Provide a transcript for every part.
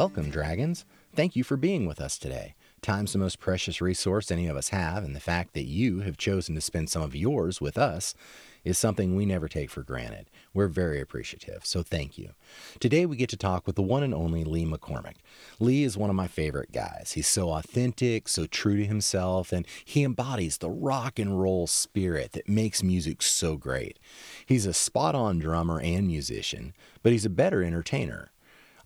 Welcome, dragons. Thank you for being with us today. Time's the most precious resource any of us have, and the fact that you have chosen to spend some of yours with us is something we never take for granted. We're very appreciative, so thank you. Today we get to talk with the one and only Lee McCormick. Lee is one of my favorite guys. He's so authentic, so true to himself, and he embodies the rock and roll spirit that makes music so great. He's a spot on drummer and musician, but he's a better entertainer.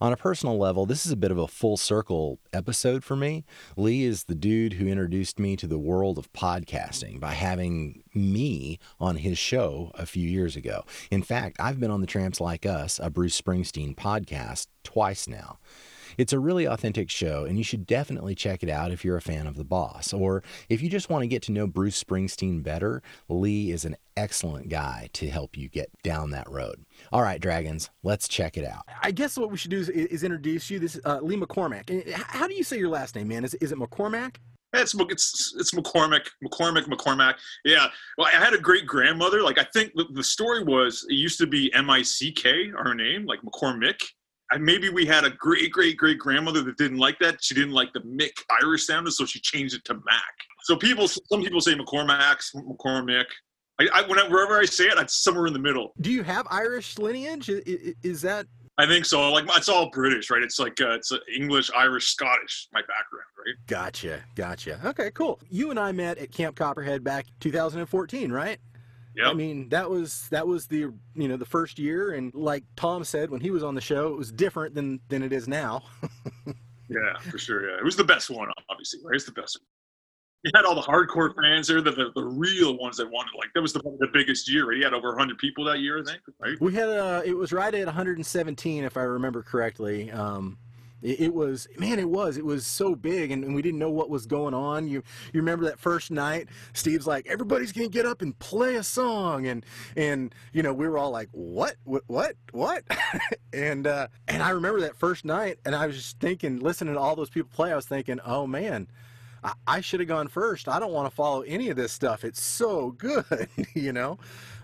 On a personal level, this is a bit of a full circle episode for me. Lee is the dude who introduced me to the world of podcasting by having me on his show a few years ago. In fact, I've been on the Tramps Like Us, a Bruce Springsteen podcast, twice now. It's a really authentic show, and you should definitely check it out if you're a fan of the boss. Or if you just want to get to know Bruce Springsteen better, Lee is an excellent guy to help you get down that road. All right, Dragons, let's check it out. I guess what we should do is, is introduce you. This is uh, Lee McCormack. How do you say your last name, man? Is, is it McCormack? It's it's it's McCormick, McCormick, McCormack. Yeah. Well, I had a great grandmother. Like I think the, the story was it used to be M I C K, our name, like McCormick, and maybe we had a great great great grandmother that didn't like that. She didn't like the Mick Irish sound, so she changed it to Mac. So people, some people say McCormack, McCormick. I, I whenever I say it, it's somewhere in the middle. Do you have Irish lineage? Is, is that? I think so. Like it's all British, right? It's like uh, it's English, Irish, Scottish. My background, right? Gotcha, gotcha. Okay, cool. You and I met at Camp Copperhead back 2014, right? Yep. I mean, that was that was the you know the first year, and like Tom said when he was on the show, it was different than than it is now. yeah, for sure. Yeah, it was the best one, obviously. Right, it's the best. One. he had all the hardcore fans there, the, the, the real ones that wanted. Like that was the the biggest year. Right? You had over 100 people that year, I think. Right? We had uh, it was right at 117, if I remember correctly. Um, it, it was man, it was it was so big, and, and, we didn't know what was going on. You you remember that first night? Steve's like, everybody's gonna get up and play a song, and and you know we were all like, what what what what? and uh, and I remember that first night, and I was just thinking, listening to all those people play, I was thinking, oh man. I should have gone first. I don't want to follow any of this stuff. It's so good, you know.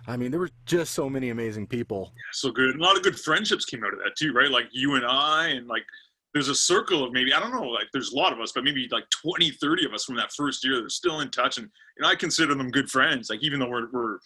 I mean, there were just so many amazing people. Yeah, so good. A lot of good friendships came out of that too, right? Like you and I, and like there's a circle of maybe i don't know like there's a lot of us but maybe like 20 30 of us from that first year that are still in touch and, and i consider them good friends like even though we're, we're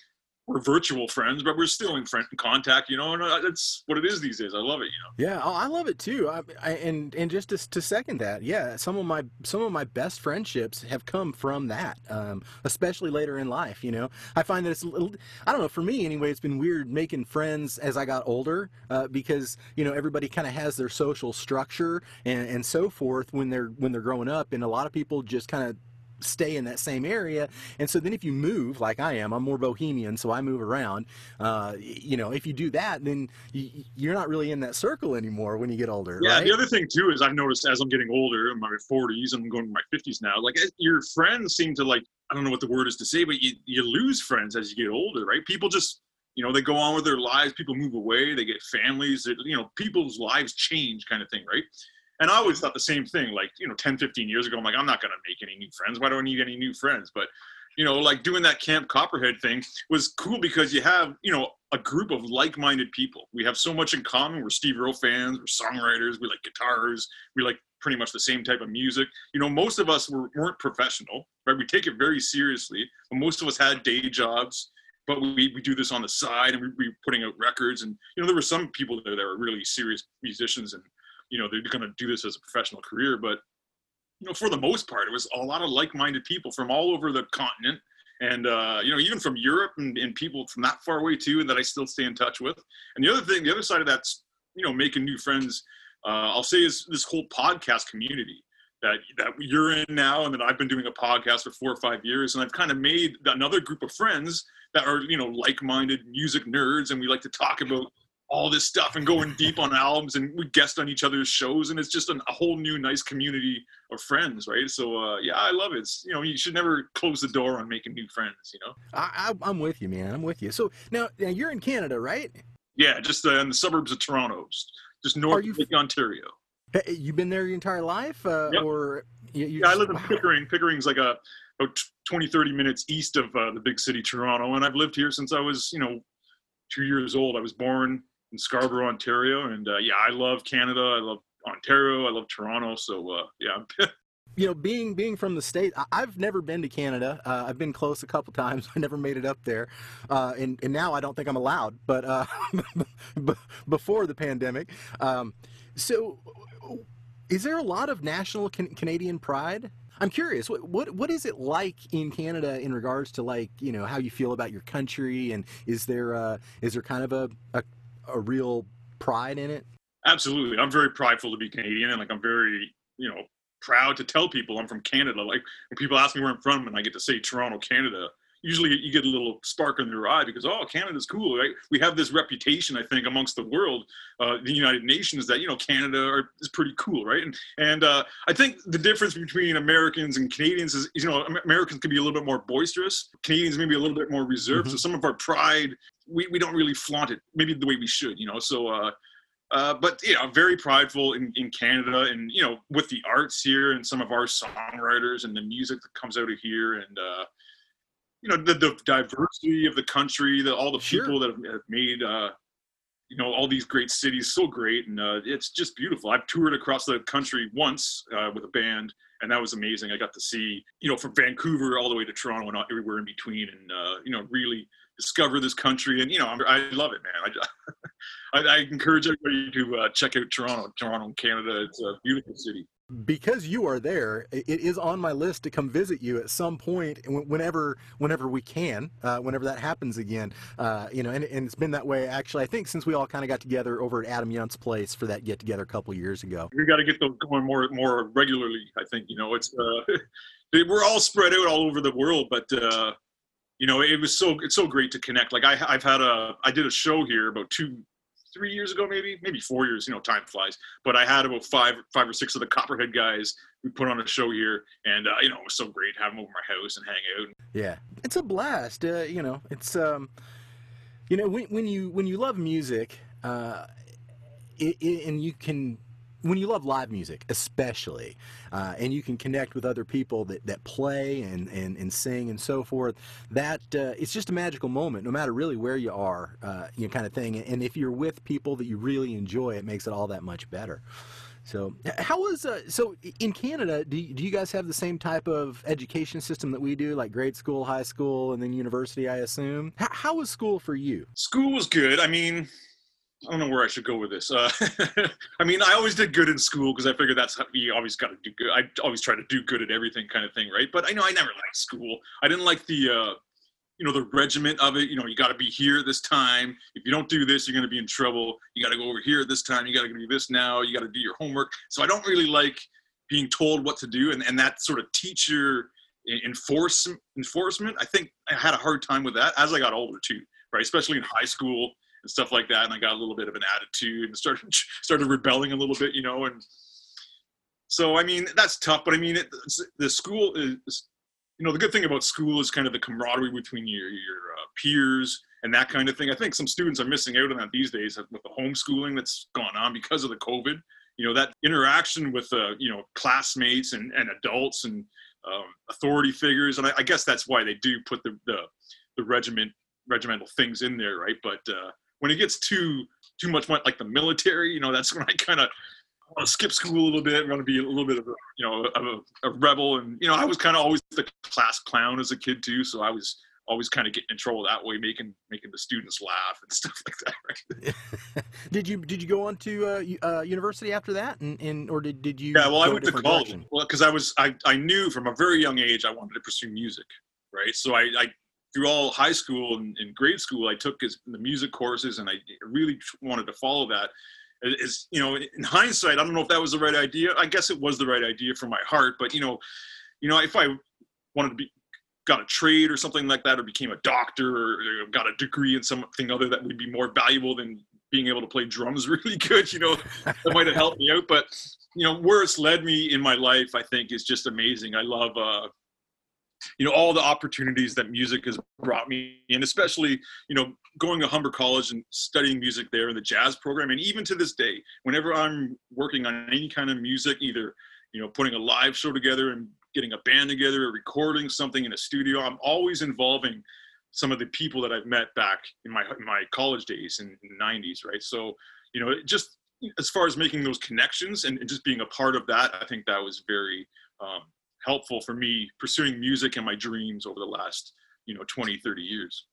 we're virtual friends, but we're still in friend contact, you know, and uh, that's what it is these days. I love it, you know. Yeah, oh, I love it too. I, I, and and just to, to, second that, yeah, some of my some of my best friendships have come from that, um, especially later in life. You know, I find that it's little, I don't know for me anyway. It's been weird making friends as I got older uh, because you know everybody kind of has their social structure and, and so forth when they're when they're growing up, and a lot of people just kind of stay in that same area. And so then if you move, like I am, I'm more bohemian, so I move around. Uh, you know, if you do that, then you, are not really in that circle anymore when you get older. Yeah. Right? The other thing too is I've noticed as I'm getting older, in my 40s, I'm going to my 50s now. Like eh, your friends seem to like I don't know what the word is to say, but you you lose friends as you get older, right? People just you know they go on with their lives people move away they get families you know people's lives change kind of thing right and I always thought the same thing, like, you know, 10, 15 years ago, I'm like, I'm not going to make any new friends. Why do I need any new friends? But, you know, like doing that Camp Copperhead thing was cool because you have, you know, a group of like minded people. We have so much in common. We're Steve Earle fans, we're songwriters, we like guitars, we like pretty much the same type of music. You know, most of us were, weren't professional, right? We take it very seriously, but most of us had day jobs but we, we do this on the side and we, we putting out records and you know there were some people there that were really serious musicians and you know they're going to do this as a professional career but you know for the most part it was a lot of like-minded people from all over the continent and uh, you know even from europe and, and people from that far away too that i still stay in touch with. And the other thing the other side of that's you know making new friends uh, i'll say is this whole podcast community that that you're in now and that I've been doing a podcast for four or five years. And I've kind of made another group of friends that are you know like-minded music nerds and we like to talk about all this stuff and going deep on albums and we guest on each other's shows and it's just an, a whole new nice community of friends right so uh, yeah i love it it's, you know you should never close the door on making new friends you know I, am with you man i'm with you so now, now you're in canada right yeah just uh, in the suburbs of toronto just north you, of Lake ontario you've been there your entire life uh, yep. or You, you Yeah, I just- live in wow. Pickering. Pickering's like a about 20, 30 minutes east of uh, the big city Toronto, and I've lived here since I was, you know, two years old. I was born in Scarborough, Ontario, and uh, yeah, I love Canada. I love Ontario. I love Toronto. So uh, yeah, you know, being being from the state, I've never been to Canada. Uh, I've been close a couple times. I never made it up there, uh, and and now I don't think I'm allowed. But uh, before the pandemic, um, so is there a lot of national can- Canadian pride? I'm curious. What, what what is it like in Canada in regards to like you know how you feel about your country, and is there uh, is there kind of a, a a real pride in it? absolutely. I'm very prideful to be Canadian, and like I'm very, you know, proud to tell people I'm from Canada. Like when people ask me where I'm from, and I get to say Toronto, Canada. Usually, you get a little spark in their eye because oh, Canada's cool, right? We have this reputation, I think, amongst the world, uh, the United Nations, that you know Canada are, is pretty cool, right? And and uh, I think the difference between Americans and Canadians is, you know, Americans can be a little bit more boisterous. Canadians maybe a little bit more reserved. So some of our pride, we, we don't really flaunt it, maybe the way we should, you know. So, uh, uh, but you know, I'm very prideful in, in Canada, and you know, with the arts here, and some of our songwriters, and the music that comes out of here, and uh, you know, the, the diversity of the country, the, all the Sure. people that have, have made. Uh, you know all these great cities so great and uh, it's just beautiful i've toured across the country once uh, with a band and that was amazing i got to see you know from vancouver all the way to toronto and everywhere in between and uh, you know really discover this country and you know I'm, i love it man i, I, I encourage everybody to uh, check out toronto toronto canada it's a beautiful city because you are there, it is on my list to come visit you at some point, whenever whenever we can, uh, whenever that happens again. Uh, you know, and, and it's been that way actually. I think since we all kind of got together over at Adam Yunt's place for that get together a couple years ago. we got to get those going more more regularly i think you know it's uh, we're all spread out all over the world but uh, you know it was so it's so great to connect. Like I, i've had a i did a show here about two three years ago maybe maybe four years you know time flies. But i had about five five or six of the copperhead guys we put on a show here. And uh, you know it was so great having them over my house and hang out. Yeah, it's a blast. Uh, you know, it's um, you know, when, when you when you love music, uh, it, it, and you can when you love live music especially uh, and you can connect with other people that, that play and, and, and sing and so forth that uh, it's just a magical moment no matter really where you are uh, you know kind of thing and if you're with people that you really enjoy it makes it all that much better so how was uh, so in Canada? Do do you guys have the same type of education system that we do, like grade school, high school, and then university? I assume. H- how was school for you? school was good i mean I don't know where I should go with this. Uh, I mean, I always did good in school because I figured that's how you always got to do good. I always try to do good at everything, kind of thing, right? But I know I never liked school. I didn't like the, uh, you know, the regiment of it. You know, you got to be here this time. If you don't do this, you're going to be in trouble. You got to go over here at this time. You got to do this now. You got to do your homework. So I don't really like being told what to do, and and that sort of teacher en- enforce enforcement. I think I had a hard time with that as I got older too, right? Especially in high school and stuff like that. And I got a little bit of an attitude and started started rebelling a little bit, you know. And so I mean that's tough, but I mean it, the school is, you know, the good thing about school is kind of the camaraderie between your your uh, peers and that kind of thing. I think some students are missing out on that these days with the homeschooling that's gone on because of the COVID. You know that interaction with uh, you know classmates and, and adults and um, authority figures, and I, I guess that's why they do put the the, the regiment regimental things in there, right? But uh, when it gets too too much like the military, you know, that's when I kind of want to skip school a little bit. I'm going to be a little bit of a you know of a, a rebel, and you know, I was kind of always the class clown as a kid too, so I was always kind of getting in trouble that way, making making the students laugh and stuff like that. Right? Did you did you go on to uh, uh, university after that, and, and or did did you? Yeah, well, I went to college. direction? Well, because I was I I knew from a very young age I wanted to pursue music, right? So I, I through all high school and, and grade school I took the music courses, and I really wanted to follow that. Is you know, in hindsight, I don't know if that was the right idea. I guess it was the right idea for my heart, but you know, you know, if I wanted to be got a trade or something like that, or became a doctor, or, or got a degree in something other that would be more valuable than being able to play drums really good, you know, that might have helped me out. But you know, where it's led me in my life, I think, is just amazing. I love, uh, you know, all the opportunities that music has brought me, and especially, you know, going to Humber College and studying music there in the jazz program, and even to this day, whenever I'm working on any kind of music, either you know, putting a live show together and getting a band together, or recording something in a studio. I'm always involving some of the people that I've met back in my in my college days in, the 90s, right? So, you know, just as far as making those connections and just being a part of that, I think that was very um, helpful for me pursuing music and my dreams over the last, you know, 20, 30 years.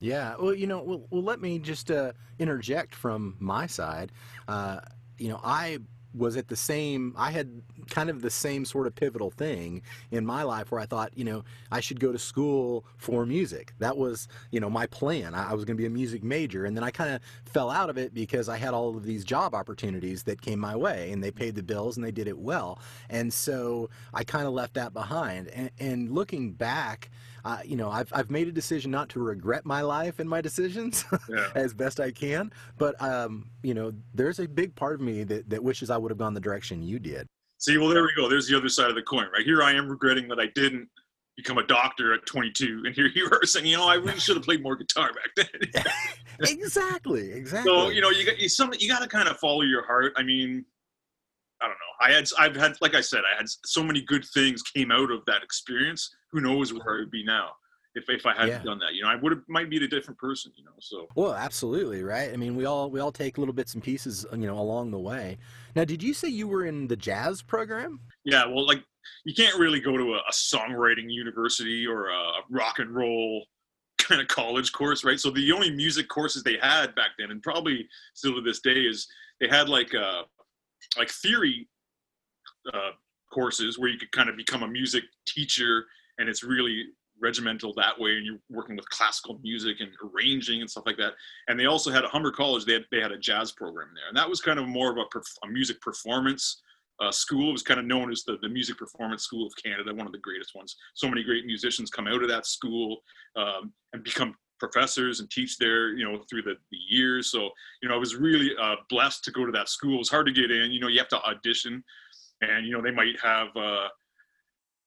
Yeah, well, you know, well, well let me just uh, interject from my side. Uh, you know, I was at the same i had kind of the same sort of pivotal thing in my life where i thought you know i should go to school for music. That was you know my plan. I, I was going to be a music major and then i kind of fell out of it because i had all of these job opportunities that came my way and they paid the bills and they did it well. And so i kind of left that behind. And, and looking back uh, you know, I've, I've made a decision not to regret my life and my decisions Yeah. as best I can. But, um, you know, there's a big part of me that, that wishes I would have gone the direction you did. See, well, there we go. There's the other side of the coin, right? Here I am regretting that I didn't become a doctor at 22, and here you are saying, you know, I really should have played more guitar back then. exactly, exactly. so, you know, you got you some you got to kind of follow your heart. I mean, I don't know. I had I've had like I said, I had so many good things came out of that experience. Who knows where I would be now if if I hadn't Yeah. done that? You know, I would have might be a different person. You know, so Well, absolutely, right? I mean, we all we all take little bits and pieces, you know, along the way. Now, did you say you were in the jazz program? yeah. Well, like you can't really go to a, a songwriting university or a rock and roll kind of college course, right? So the only music courses they had back then, and probably still to this day, is they had like uh like theory uh, courses where you could kind of become a music teacher, and it's really regimental that way, and you're working with classical music and arranging and stuff like that. And they also had at Humber College, they had, they had a jazz program there, and that was kind of more of a, perf- a music performance uh, school. It was kind of known as the, the Music Performance School of Canada, one of the greatest ones. So many great musicians come out of that school um, and become professors and teach there, you know, through the, the years. So, you know, I was really uh, blessed to go to that school. It was hard to get in. You know, you have to audition, and you know they might have, uh,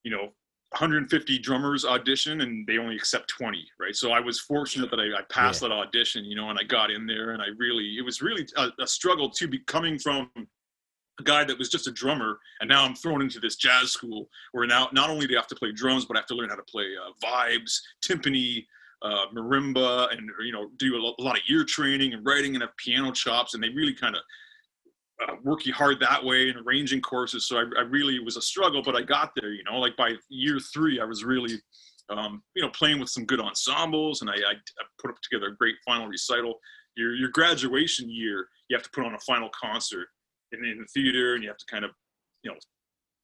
you know, 150 drummers audition, and they only accept 20, right? So I was fortunate that I, I passed that audition, you know, and I got in there, and I really, it was really a, a struggle to be coming from a guy that was just a drummer, and now I'm thrown into this jazz school where now not only do I have to play drums, but I have to learn how to play uh, vibes, timpani, uh, marimba, and you know do a, lo- a lot of ear training and writing and have piano chops, and they really kind of uh, work you hard that way and arranging courses. So I, I really was a struggle, but I got there. You know, like by year three, I was really um, you know playing with some good ensembles, and I, I, I put up together a great final recital. Your your graduation year, you have to put on a final concert in, in the theater and you have to kind of you know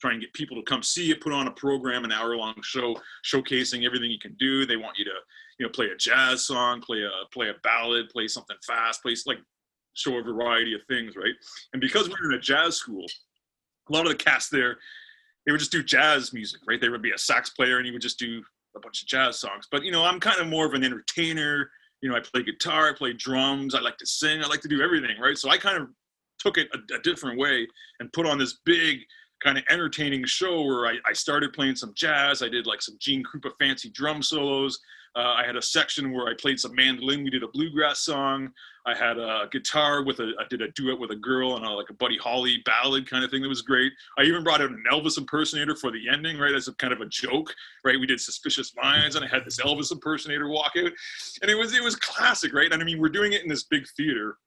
try and get people to come see it put on a program an hour long show showcasing everything you can do they want you to you know play a jazz song play a play a ballad play something fast play like show a variety of things right? And because we were in a jazz school a lot of the cast there they would just do jazz music right? There would be a sax player and he would just do a bunch of jazz songs. But you know i'm kind of more of an entertainer. You know i play guitar i play drums i like to sing i like to do everything right? So i kind of took it a, a different way and put on this big kind of entertaining show where I, I started playing some jazz. I did like some Gene Krupa fancy drum solos. Uh, I had a section where I played some mandolin. We did a bluegrass song. I had a guitar with a, I did a duet with a girl and a, like a Buddy Holly ballad kind of thing that was great. I even brought out an Elvis impersonator for the ending, right, as a kind of a joke, right? We did Suspicious Minds and I had this Elvis impersonator walk out, and it was it was classic, right? And I mean, we're doing it in this big theater,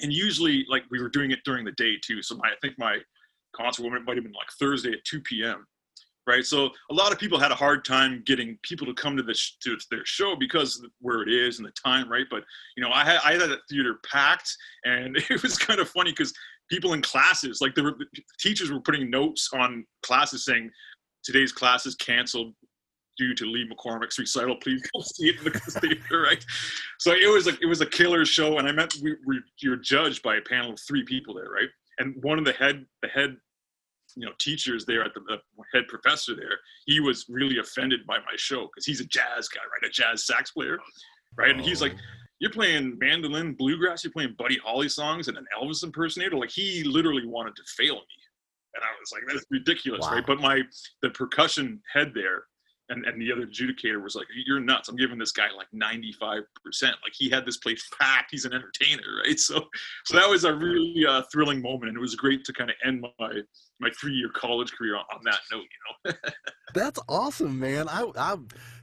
and usually like we were doing it during the day too. So my I think my concert woman might have been like Thursday at 2 p.m. Right, so a lot of people had a hard time getting people to come to to their show because where it is and the time, right? But you know, I had I had that theater packed, and it was kind of funny because people in classes, like the, teachers, were putting notes on classes saying today's class is canceled due to Lee McCormick's recital. Please go see it in the theater, right? So it was like it was a killer show, and I meant we, were judged by a panel of three people there, right? And one of the head the head you know teachers there at the, the head professor there, he was really offended by my show because he's a jazz guy, right? A jazz sax player, right? And he's like. You're playing mandolin, bluegrass. You're playing Buddy Holly songs and an Elvis impersonator. Like he literally wanted to fail me, and I was like, "That's ridiculous, Wow. right?" But my the percussion head there, and, and the other adjudicator was like, "You're nuts! I'm giving this guy like 95 percent. Like he had this place packed. He's an entertainer, right?" So, so that was a really uh, thrilling moment, and it was great to kind of end my my three year college career on, on that note. You know. That's awesome, man. I, I,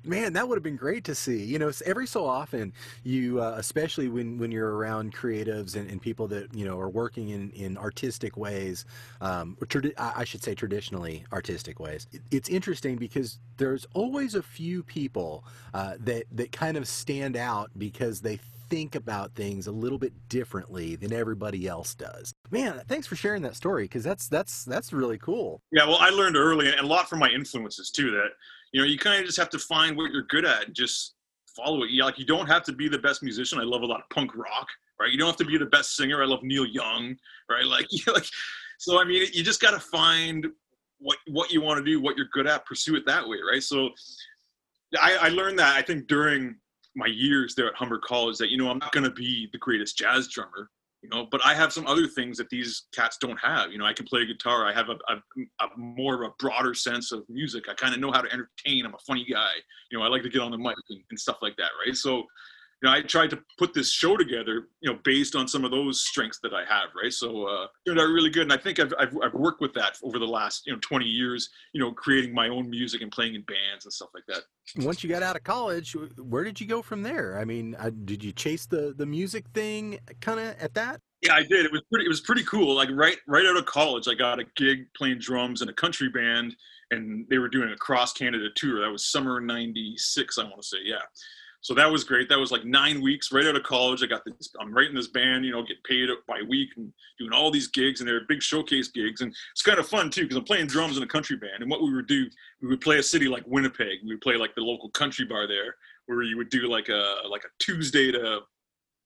man, that would have been great to see. You know, every so often, you, uh, especially when when you're around creatives and, and people that you know are working in in artistic ways, um, tradi- I should say traditionally artistic ways. It's interesting because there's always a few people uh, that that kind of stand out because they think about things a little bit differently than everybody else does. Man, thanks for sharing that story because that's that's that's really cool. Yeah, well, I learned early and a lot from my influences too that you know you kind of just have to find what you're good at and just follow it. Yeah, like you don't have to be the best musician. I love a lot of punk rock, right? You don't have to be the best singer. I love Neil Young, right? Like, you like so. I mean, you just got to find what what you want to do, what you're good at, pursue it that way, right? So, I, I learned that I think during my years there at Humber College that you know I'm not going to be the greatest jazz drummer, you know, but I have some other things that these cats don't have. You know, I can play guitar. I have a, a, a more of a broader sense of music. I kind of know how to entertain. I'm a funny guy. You know, I like to get on the mic and, and stuff like that, right? So you know, I tried to put this show together, you know, based on some of those strengths that I have, right? So, uh, know, they're really good, and I think I've, I've, I've worked with that over the last, you know, 20 years, you know, creating my own music and playing in bands and stuff like that. Once you got out of college, where did you go from there? I mean, uh, did you chase the the music thing kind of at that? Yeah, I did. It was pretty. It was pretty cool. Like right, right out of college, I got a gig playing drums in a country band, and they were doing a cross Canada tour. That was summer '96, I want to say. Yeah so that was great. That was like nine weeks right out of college. I got this, I'm writing this band, you know, get paid by week and doing all these gigs and they're big showcase gigs. And it's kind of fun too, because I'm playing drums in a country band. And what we would do, we would play a city like Winnipeg. We would play like the local country bar there where you would do like a, like a Tuesday to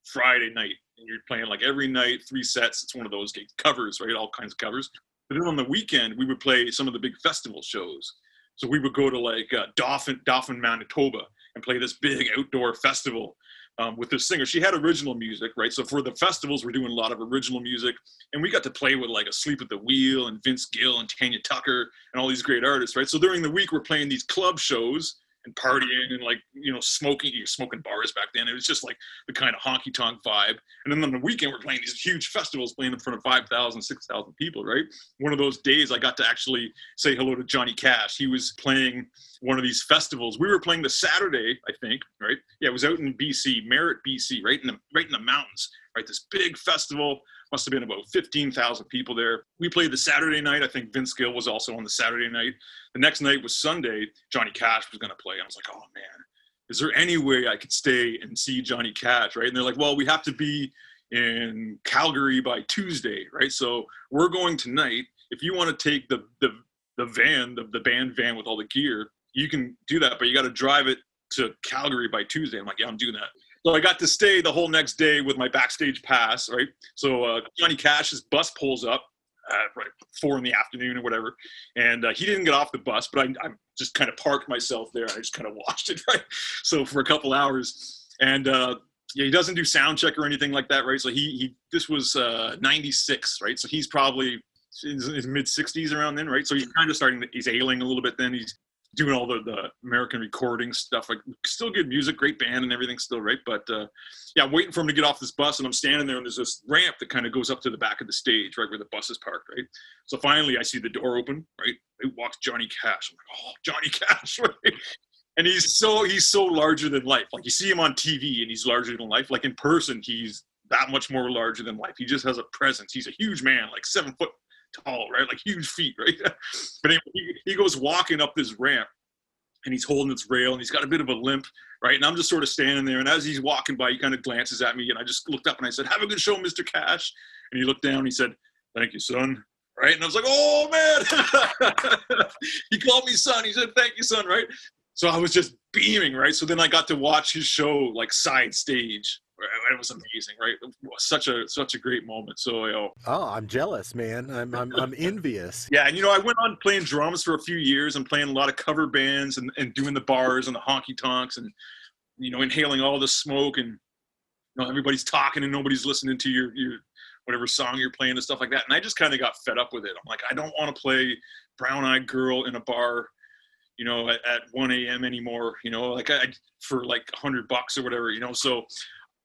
Friday night. And you're playing like every night, three sets. It's one of those gigs, covers, right? All kinds of covers. But then on the weekend, we would play some of the big festival shows. So we would go to like uh, Dauphin, Dauphin, Manitoba and play this big outdoor festival um, with this singer. She had original music, right? So for the festivals, we're doing a lot of original music, and we got to play with like Asleep at the Wheel and Vince Gill and Tanya Tucker and all these great artists, right? So during the week, we're playing these club shows and partying and like you know smoking smoking bars back then. It was just like the kind of honky tonk vibe. And then on the weekend we're playing these huge festivals playing in front of 5000 6000 people right? One of those days i got to actually say hello to johnny cash. He was playing one of these festivals. We were playing the saturday i think right? Yeah it was out in bc merritt bc right in the right in the mountains right? This big festival must have been about 15,000 people there. We played the Saturday night. I think Vince Gill was also on the Saturday night. The next night was Sunday. Johnny Cash was going to play. I was like, oh man, is there any way I could stay and see Johnny Cash? Right. And they're like, well, we have to be in Calgary by Tuesday. Right. So we're going tonight. If you want to take the, the, the van, the, the band van with all the gear, you can do that, but you got to drive it to Calgary by Tuesday. I'm like, yeah, I'm doing that. So I got to stay the whole next day with my backstage pass, right? So uh, Johnny Cash's bus pulls up at right four in the afternoon or whatever, and uh, he didn't get off the bus, but I, I just kind of parked myself there I just kind of watched it, right? So for a couple hours, and uh, yeah, he doesn't do sound check or anything like that, right? So he he this was uh, '96, right? So he's probably in his mid 60s around then, right? So he's kind of starting. To, he's ailing a little bit. Then he's doing all the, the American recording stuff. Like still good music, great band and everything still, right? But uh, yeah, I'm waiting for him to get off this bus and I'm standing there and there's this ramp that kind of goes up to the back of the stage, right where the bus is parked, right? So finally I see the door open, right? It walks Johnny Cash. I'm like, oh, Johnny Cash, right? And he's so he's so larger than life. Like you see him on TV and he's larger than life. Like in person, he's that much more larger than life. He just has a presence. He's a huge man, like seven foot tall, right? Like huge feet, right? but anyway, he, he goes walking up this ramp and he's holding its rail and he's got a bit of a limp, right? And I'm just sort of standing there. And as he's walking by, he kind of glances at me and I just looked up and I said, Have a good show, Mr. Cash. And he looked down and he said, Thank you, son. Right. And I was like, Oh man. he called me son. He said, Thank you, son. Right. So I was just beaming, right? So then I got to watch his show like side stage it was amazing, right? Such a such a great moment. So you know, oh, I'm jealous, man. I'm I'm, I'm envious. yeah, and you know, I went on playing drums for a few years and playing a lot of cover bands and, and doing the bars and the honky tonks and you know inhaling all the smoke and you know everybody's talking and nobody's listening to your your whatever song you're playing and stuff like that. And I just kind of got fed up with it. I'm like, I don't want to play Brown Eyed Girl in a bar you know, at, at 1 a.m. anymore. You know, like I for like 100 bucks or whatever. You know, so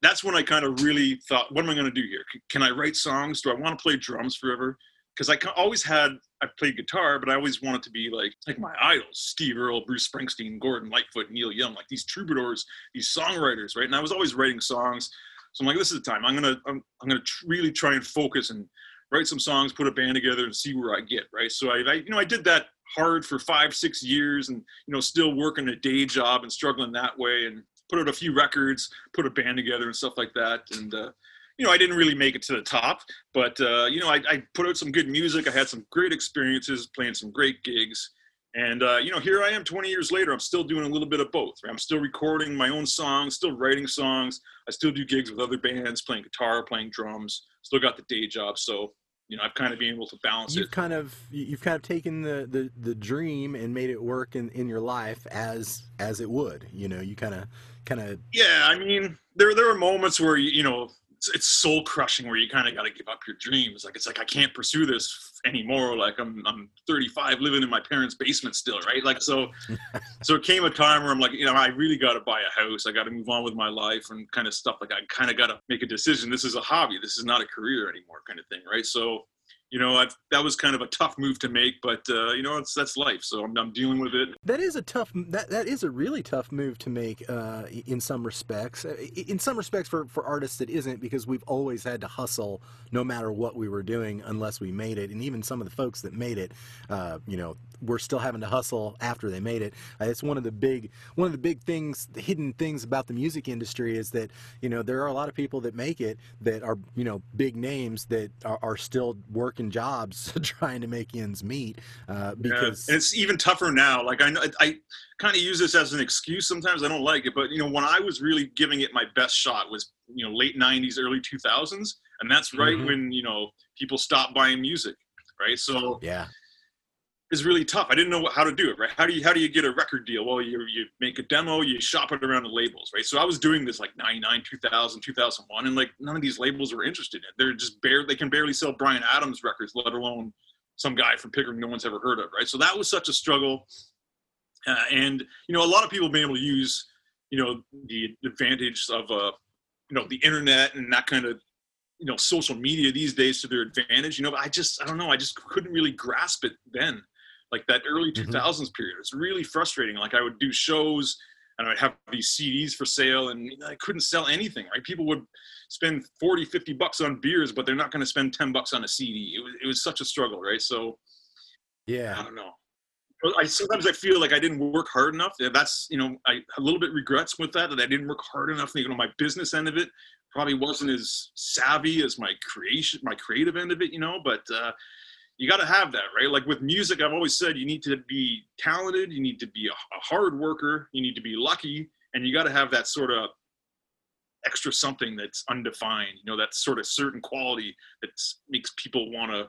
that's when I kind of really thought, what am I going to do here? Can I write songs? Do I want to play drums forever? Because I always had, I played guitar, but I always wanted to be like, like my idols, Steve Earle, Bruce Springsteen, Gordon Lightfoot, Neil Young, like these troubadours, these songwriters, right? And I was always writing songs. So I'm like, this is the time. I'm gonna, I'm, I'm gonna tr- really try and focus and write some songs, put a band together, and see where I get, right? So I, I, you know, I did that hard for five, six years, and you know, still working a day job and struggling that way, and put out a few records, put a band together, and stuff like that. And uh, you know, I didn't really make it to the top, but uh, you know, I, I put out some good music. I had some great experiences, playing some great gigs. And uh, you know, here I am 20 years later. I'm still doing a little bit of both. Right? I'm still recording my own songs, still writing songs. I still do gigs with other bands, playing guitar, playing drums. Still got the day job. So you know, I've kind of been able to balance You've it. kind of you- you've kind of taken the, the, the dream and made it work in, in your life as as it would. You know, you kind of kind of Yeah, I mean, there there are moments where you, you know it's, it's soul crushing where you kind of got to give up your dreams. Like it's like I can't pursue this anymore. Like I'm I'm 35, living in my parents' basement still, right? Like so, so it came a time where I'm like, you know, I really got to buy a house. I got to move on with my life and kind of stuff. Like I kind of got to make a decision. This is a hobby. This is not a career anymore, kind of thing, right? So. You know, I've, that was kind of a tough move to make, but uh, you know, that's life. So I'm, I'm dealing with it. that is a tough that that is a really tough move to make uh, in some respects. Uh, In some respects, for for artists, it isn't because we've always had to hustle no matter what we were doing unless we made it. And even some of the folks that made it, uh, you know, we're still having to hustle after they made it. Uh, it's one of the big one of the big things, the hidden things about the music industry is that you know there are a lot of people that make it that are you know big names that are, are still working jobs trying to make ends meet uh, because yeah. and it's even tougher now. Like I know I kind of use this as an excuse sometimes. I don't like it, but you know when I was really giving it my best shot was you know late '90s, early 2000s, and that's right Mhm. when you know people stopped buying music, right? So yeah it's really tough. I didn't know how to do it, right? How do you how do you get a record deal? Well, you you make a demo, you shop it around the labels, right? So I was doing this like 99, 2000, 2001, and like none of these labels were interested in it. They're just bare they can barely sell Bryan Adams records, let alone some guy from Pickering no one's ever heard of, right? So that was such a struggle. Uh, and you know, a lot of people been able to use, you know, the advantage of uh, you know, the internet and that kind of you know social media these days to their advantage you know i just i don't know i just couldn't really grasp it then like that early Mhm. 2000s period it's really frustrating like i would do shows and i'd have these cds for sale and i couldn't sell anything right people would spend 40 50 bucks on beers but they're not going to spend 10 bucks on a cd it was, it was such a struggle right so yeah, i don't know I sometimes I feel like I didn't work hard enough. That's you know I a little bit regrets with that that I didn't work hard enough. You know my business end of it probably wasn't as savvy as my creation, my creative end of it. You know, but uh, you got to have that right. Like with music, I've always said you need to be talented, you need to be a, a hard worker, you need to be lucky, and you got to have that sort of extra something that's undefined. You know that sort of certain quality that makes people want to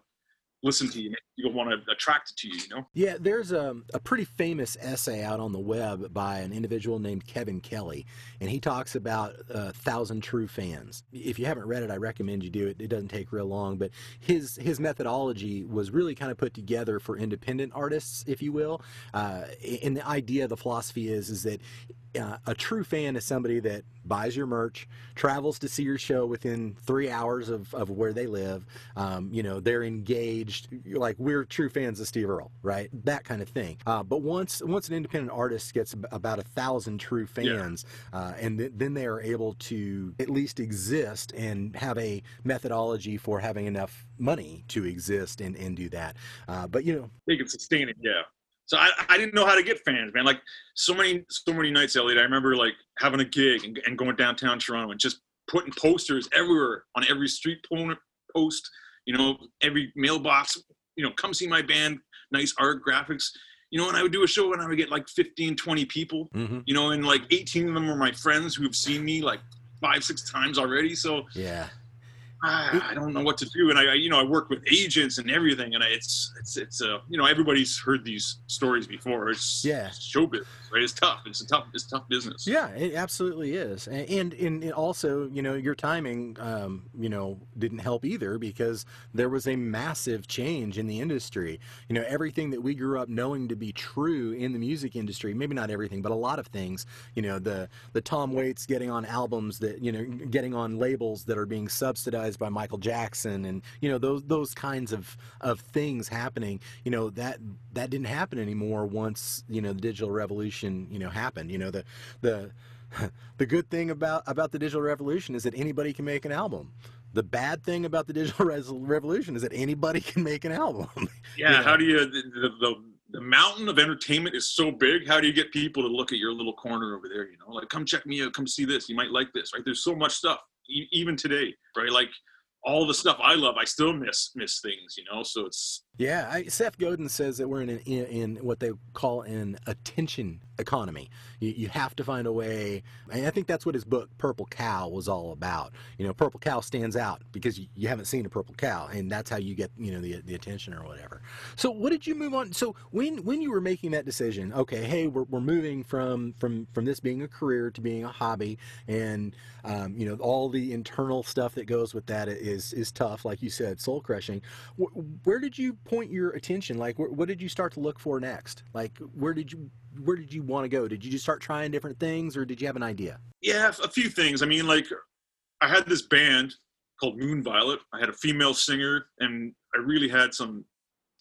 listen to you, You'll want to attract it to you. You know. Yeah, there's a, a pretty famous essay out on the web by an individual named Kevin Kelly, and he talks about uh, thousand true fans. If you haven't read it, I recommend you do it. It doesn't take real long, but his his methodology was really kind of put together for independent artists, if you will. Uh, and the idea, the philosophy is is that uh, a true fan is somebody that buys your merch, travels to see your show within three hours of, of where they live. Um, you know, they're engaged. You're like we're true fans of Steve Earle, right? That kind of thing. Uh, but once once an independent artist gets about a thousand true fans, uh, and th- then they are able to at least exist and have a methodology for having enough money to exist and, and do that. Uh, but you know, they can sustain it. Yeah. So I, I didn't know how to get fans, man. Like so many so many nights, Elliot. I remember like having a gig and, and going downtown Toronto and just putting posters everywhere on every street po- post. You know, every mailbox. You know, come see my band. Nice art, graphics. You know, and I would do a show and I would get like 15, 20 people. Mm-hmm. You know, and like 18 of them were my friends who have seen me like five, six times already. So yeah. Ah, I don't know what to do. And I, I, you know, I work with agents and everything, and I, it's, it's, it's, uh, you know, everybody's heard these stories before. It's Yeah. show business, right? It's tough. It's a tough, it's a tough business. Yeah, it absolutely is, and and, and also, you know, your timing, um, you know, didn't help either because there was a massive change in the industry. You know, everything that we grew up knowing to be true in the music industry, maybe not everything, but a lot of things. You know, the the Tom Waits getting on albums that you know, getting on labels that are being subsidized by Michael Jackson, and you know those those kinds of of things happening. You know that that didn't happen anymore once you know the digital revolution you know happened. You know the the the good thing about about the digital revolution is that anybody can make an album. The bad thing about the digital revolution is that anybody can make an album. Yeah. you know. How do you, the, the, the, the mountain of entertainment is so big. How do you get people to look at your little corner over there? You know, like, come check me out, come see this. You might like this, right? There's so much stuff, even today, right? Like, all the stuff I love, I still miss miss things, you know. So it's Yeah, I, Seth Godin says that we're in, an, in in what they call an attention economy. You, you have to find a way, I think that's what his book Purple Cow was all about. You know, Purple Cow stands out because you, you haven't seen a purple cow, and that's how you get you know the the attention or whatever. So, what did you move on? So, when when you were making that decision, okay, hey, we're, we're moving from from from this being a career to being a hobby, and um, you know all the internal stuff that goes with that is is tough, like you said, soul crushing. Wh- Where did you point your attention? Like, wh- what did you start to look for next? Like, where did you where did you want to go? Did you just start trying different things, or did you have an idea? yeah, a few things. I mean, like, I had this band called Moon Violet. I had a female singer, and I really had some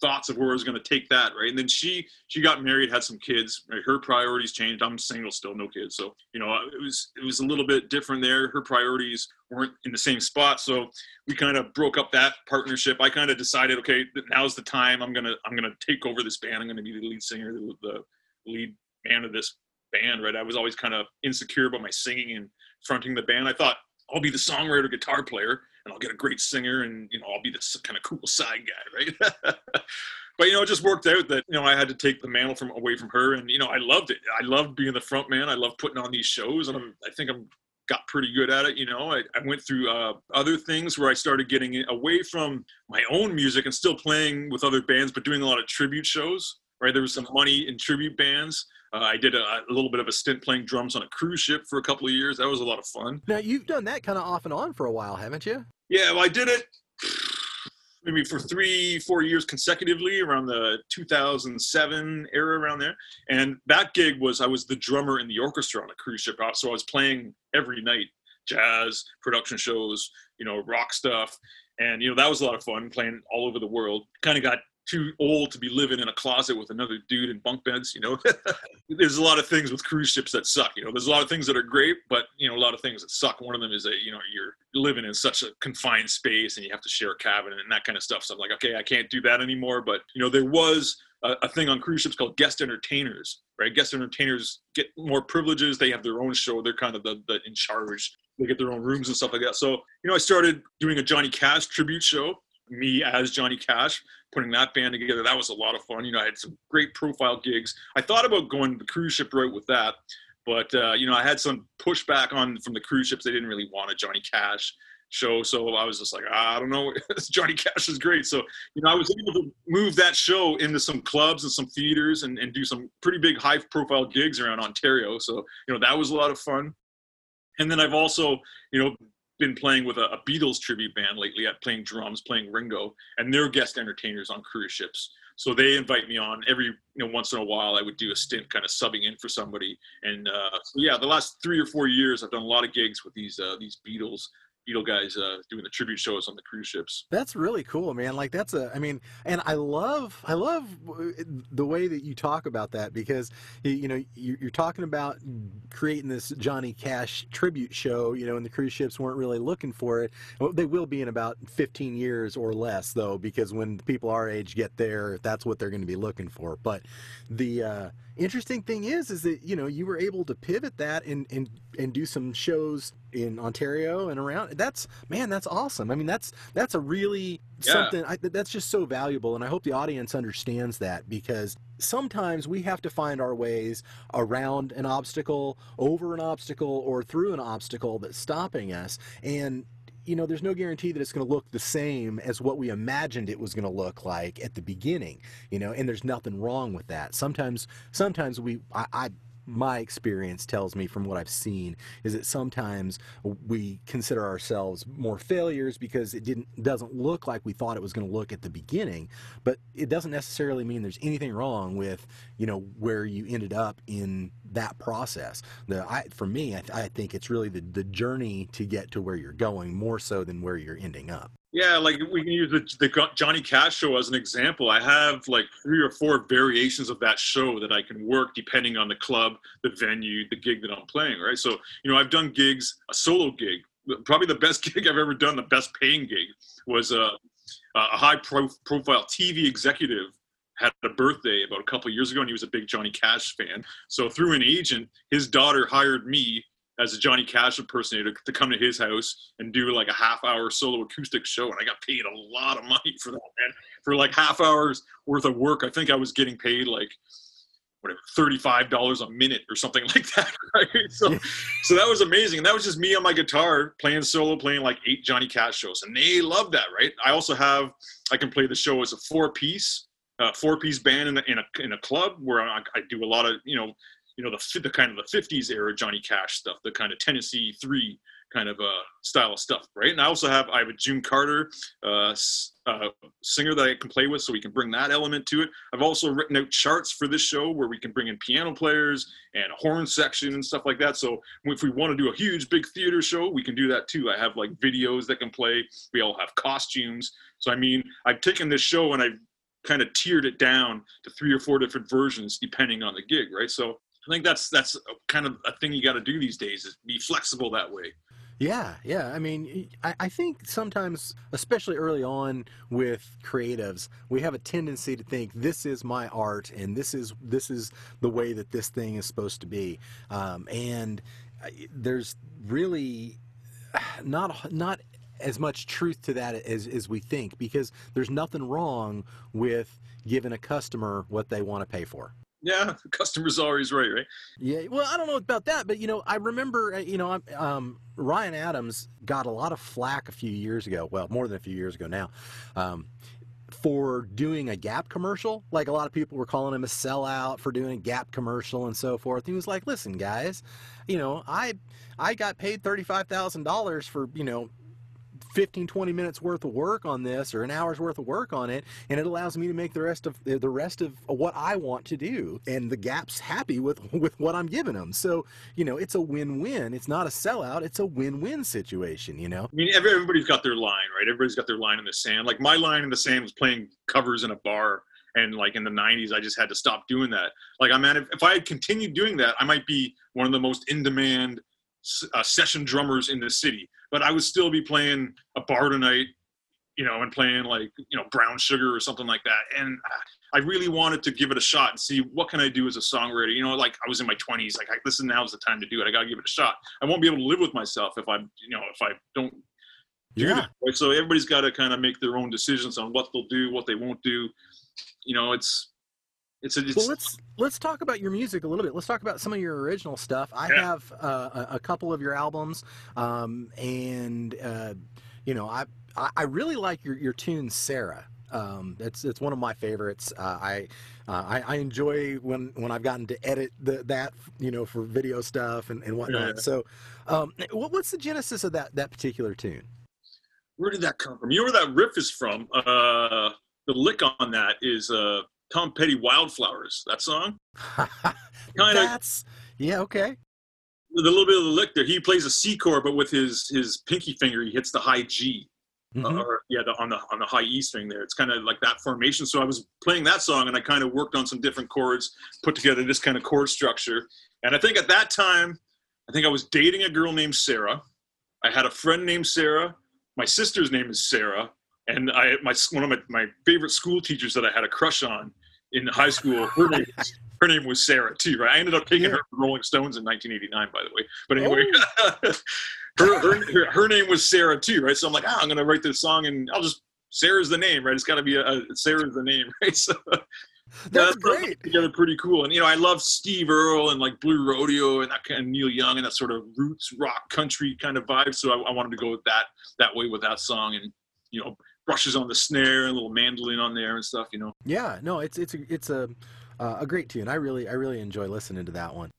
thoughts of where I was going to take that, right? And then she she got married, had some kids. Right? Her priorities changed. I'm single still, no kids, so you know it was it was a little bit different there. Her priorities weren't in the same spot, so we kind of broke up that partnership. I kind of decided, okay, now's the time. I'm gonna I'm gonna take over this band. I'm gonna be the lead singer, the, the lead man of this band, right? I was always kind of insecure about my singing and fronting the band. I thought I'll be the songwriter, guitar player, and I'll get a great singer, and you know I'll be this kind of cool side guy, right? but you know it just worked out that you know I had to take the mantle from away from her, and you know I loved it. I loved being the front man. I loved putting on these shows, and I'm, I think I'm got pretty good at it. You know, I, I went through uh, other things where I started getting away from my own music and still playing with other bands, but doing a lot of tribute shows. Right, there was some money in tribute bands. Uh, I did a, a little bit of a stint playing drums on a cruise ship for a couple of years. That was a lot of fun. Now you've done that kind of off and on for a while, haven't you? Yeah, well, I did it maybe for three, four years consecutively around the 2007 era, around there. And that gig was I was the drummer in the orchestra on a cruise ship, uh, so I was playing every night, jazz, production shows, you know, rock stuff, and you know that was a lot of fun playing all over the world. Kind of got too old to be living in a closet with another dude in bunk beds, you know. There's a lot of things with cruise ships that suck, you know. There's a lot of things that are great, but you know, a lot of things that suck. One of them is that you know you're living in such a confined space and you have to share a cabin and that kind of stuff. So I'm like, okay, I can't do that anymore. But you know, there was a, a thing on cruise ships called guest entertainers, right? Guest entertainers get more privileges. They have their own show. They're kind of the, the in charge. They get their own rooms and stuff like that. So you know, I started doing a Johnny Cash tribute show. Me as Johnny Cash, putting that band together. That was a lot of fun. You know, I had some great profile gigs. I thought about going the cruise ship route with that, but uh, you know, I had some pushback on from the cruise ships. They didn't really want a Johnny Cash show, so I was just like, ah, I don't know. Johnny Cash is great. So you know, I was able to move that show into some clubs and some theaters and, and do some pretty big high profile gigs around Ontario. So you know, that was a lot of fun. And then I've also, you know, been playing with a, a Beatles tribute band lately. I'm playing drums, playing Ringo, and they're guest entertainers on cruise ships. So they invite me on every, you know, once in a while. I would do a stint, kind of subbing in for somebody. And uh, so yeah, the last three or four years, I've done a lot of gigs with these uh, these Beatles Beatle guys uh, doing the tribute shows on the cruise ships. That's really cool, man. Like that's a, I mean, and I love, I love the way that you talk about that because you, know you- you're talking about creating this Johnny Cash tribute show, you know, and the cruise ships weren't really looking for it. They will be in about 15 years or less, though, because when people our age get there, that's what they're going to be looking for. But the uh, interesting thing is, is that you know you were able to pivot that and and and do some shows in Ontario and around. That's man, that's awesome. I mean, that's that's a really Yeah. something I, that's just so valuable, and I hope the audience understands that because sometimes we have to find our ways around an obstacle, over an obstacle, or through an obstacle that's stopping us, and you know, there's no guarantee that it's going to look the same as what we imagined it was going to look like at the beginning, you know, and there's nothing wrong with that. Sometimes, sometimes we, I, I my experience tells me from what I've seen is that sometimes we consider ourselves more failures because it didn't doesn't look like we thought it was going to look at the beginning but it doesn't necessarily mean there's anything wrong with you know where you ended up in that process. The I for me I, I think it's really the the journey to get to where you're going more so than where you're ending up Yeah, like we can use the, the Johnny Cash show as an example. I have like three or four variations of that show that I can work depending on the club, the venue, the gig that I'm playing, right? So, you know, I've done gigs, a solo gig. Probably the best gig I've ever done, the best paying gig was uh, a, a high pro, profile TV executive had a birthday about a couple years ago and he was a big Johnny Cash fan. So through an agent, his daughter hired me as a Johnny Cash impersonator to come to his house and do like a half hour solo acoustic show. And I got paid a lot of money for that, man. For like half hours worth of work. I think I was getting paid like whatever, $35 a minute or something like that. Right. So, so that was amazing. And that was just me on my guitar playing solo, playing like eight Johnny Cash shows. And they love that, right? I also have, I can play the show as a four piece, uh, four piece band in a, in a, in a club where I, I do a lot of, you know, you know the the kind of the 50s era Johnny Cash stuff, the kind of Tennessee three kind of uh, style of stuff, right? And I also have I have a June Carter uh, uh, singer that I can play with, so we can bring that element to it. I've also written out charts for this show where we can bring in piano players and a horn section and stuff like that. So if we want to do a huge big theater show, we can do that too. I have like videos that can play. We all have costumes. So I mean, I've taken this show and I've kind of tiered it down to three or four different versions depending on the gig, right? So I think that's that's kind of a thing you got to do these days is be flexible that way. Yeah, yeah. I mean, I, I think sometimes, especially early on with creatives, we have a tendency to think this is my art and this is this is the way that this thing is supposed to be. Um, and uh, there's really not not as much truth to that as, as we think because there's nothing wrong with giving a customer what they want to pay for. Yeah, the customer's always right, right? Yeah, well, I don't know about that, but you know, I remember, uh, you know, um, Ryan Adams got a lot of flack a few years ago. Well, more than a few years ago now, um, for doing a Gap commercial. Like a lot of people were calling him a sellout for doing a Gap commercial and so forth. He was like, "Listen, guys, you know, I I got paid thirty five thousand dollars for you know 15 20 minutes worth of work on this or an hour's worth of work on it and it allows me to make the rest of the rest of what I want to do and the gap's happy with with what I'm giving them so you know it's a win-win. It's not a sellout. It's a win-win situation you know? I mean everybody's got their line right? Everybody's got their line in the sand. Like my line in the sand was playing covers in a bar and like in the 90s i just had to stop doing that. Like i mean if, if i had continued doing that i might be one of the most in demand uh, session drummers in the city but I would still be playing a bar tonight, you know, and playing like you know Brown Sugar or something like that. And I really wanted to give it a shot and see what can I do as a songwriter. You know, like I was in my 20s, like this is now's the time to do it. I got to give it a shot. I won't be able to live with myself if I, you know, if I don't. Do Yeah. right? So everybody's got to kind of make their own decisions on what they'll do, what they won't do. You know, it's it's Well, let's let's talk about your music a little bit. Let's talk about some of your original stuff. I Yeah. have uh, a, couple of your albums, um, and uh, you know, I I I really like your your tune, Sarah. Um, it's it's one of my favorites. Uh, I, uh, I I enjoy when when I've gotten to edit the, that you know for video stuff and, and whatnot. Yeah. So, um, what, what's the genesis of that that particular tune? where did that come from? You know where that riff is from? Uh, the lick on that is uh, Tom Petty, "Wildflowers." That song. Kinda- That's yeah okay. with a little bit of the lick there. He plays a C chord, but with his his pinky finger, he hits the high G, uh, Mhm. or yeah, the, on the on the high E string there. It's kind of like that formation. So I was playing that song, and I kind of worked on some different chords, put together this kind of chord structure. And I think at that time, I think I was dating a girl named Sarah. I had a friend named Sarah. My sister's name is Sarah, and I my one of my, my favorite school teachers that I had a crush on in high school. Her name was, her name was Sarah too, right? I ended up taking Yeah. her from Rolling Stones in 1989, by the way. But anyway, her, her, her her name was Sarah too, right? So I'm like, ah, I'm gonna write this song, and I'll just Sarah's the name, right? It's got to be a, a Sarah's the name, right? So, That's put great. Together pretty cool, and you know I love Steve Earle and like Blue Rodeo and that kind of Neil Young and that sort of roots rock country kind of vibe. So I, I wanted to go with that that way with that song, and you know brushes on the snare and a little mandolin on there and stuff. You know. Yeah, no, it's it's a it's a uh, a great tune. I really I really enjoy listening to that one.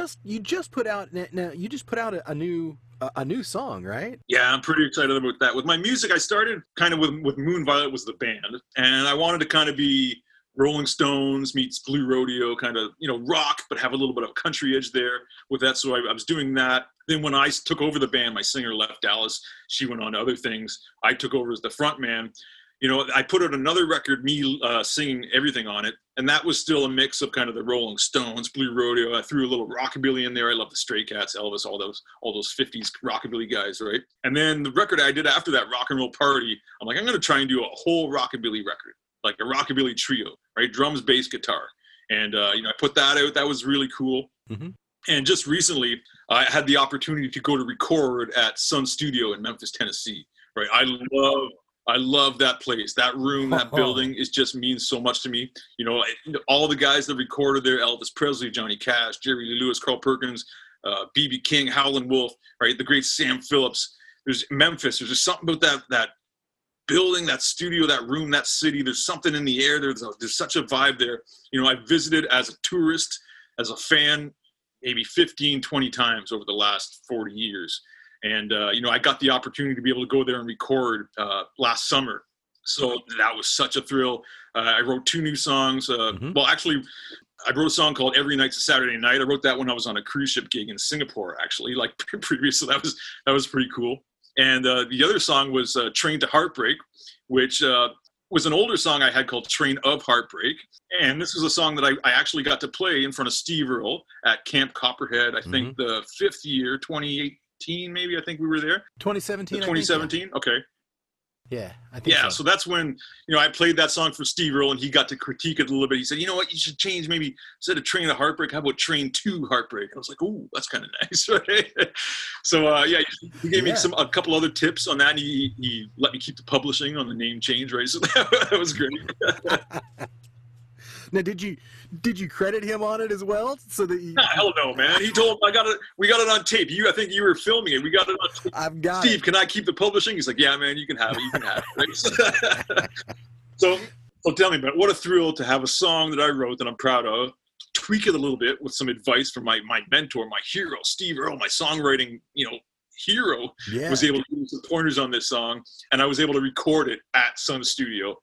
Just you just put out now you just put out a, a new a, new song, right? Yeah, I'm pretty excited about that. With my music, I started kind of with with Moon Violet was the band, and I wanted to kind of be Rolling Stones meets Blue Rodeo, kind of you know rock, but have a little bit of country edge there with that. So I, I was doing that. Then when I took over the band, my singer left Dallas. She went on to other things. I took over as the front man. You know, I put out another record, me uh, singing everything on it, and that was still a mix of kind of the Rolling Stones, Blue Rodeo. I threw a little rockabilly in there. I love the Stray Cats, Elvis, all those all those '50s rockabilly guys, right? And then the record I did after that, Rock and Roll Party, I'm like, I'm going to try and do a whole rockabilly record, like a rockabilly trio, right? Drums, bass, guitar, and uh, you know, I put that out. That was really cool. Mhm. And just recently, I had the opportunity to go to record at Sun Studio in Memphis, Tennessee. Right, I love I love that place. That room, that building, is just means so much to me. You know, all the guys that recorded there: Elvis Presley, Johnny Cash, Jerry Lee Lewis, Carl Perkins, uh, BB King, Howlin' Wolf, right? The great Sam Phillips. There's Memphis. There's just something about that that building, that studio, that room, that city. There's something in the air. There's a, there's such a vibe there. You know, I visited as a tourist, as a fan, maybe 15, 20 times over the last 40 years. And, uh, you know, I got the opportunity to be able to go there and record uh, last summer. So that was such a thrill. Uh, I wrote two new songs. Uh, Mhm. Well, actually, I wrote a song called "Every Night's a Saturday Night." I wrote that when I was on a cruise ship gig in Singapore, actually, like previous. So that was that was pretty cool. And uh, the other song was uh, "Train to Heartbreak," which uh, was an older song I had called "Train of Heartbreak." And this was a song that I, I actually got to play in front of Steve Earle at Camp Copperhead. I think the fifth year, 2018, maybe. I think we were there. 2017. The I think, 2017. Okay. Yeah, I think Yeah, so. so that's when you know I played that song for Steve Earle, and he got to critique it a little bit. He said, "You know what? You should change maybe instead of Train to Heartbreak, how about Train to Heartbreak?" I was like, "Ooh, that's kind of nice." Right? so uh, yeah, he gave me some a couple other tips on that. And he he let me keep the publishing on the name change, right? So that was great. Now, did you did you credit him on it as well, so that you, Nah, hell no, man. He told him I got it. We got it on tape. You, I think you were filming it. We got it on tape. I've got Steve, it. can I keep the publishing? He's like, yeah, man, you can have it. You can have it. Right? so, so tell me about it. what a thrill to have a song that I wrote that I'm proud of, tweak it a little bit with some advice from my my mentor, my hero, Steve Earle, my songwriting, you know, hero, Yeah. was able to give me some pointers on this song, and I was able to record it at Sun Studio.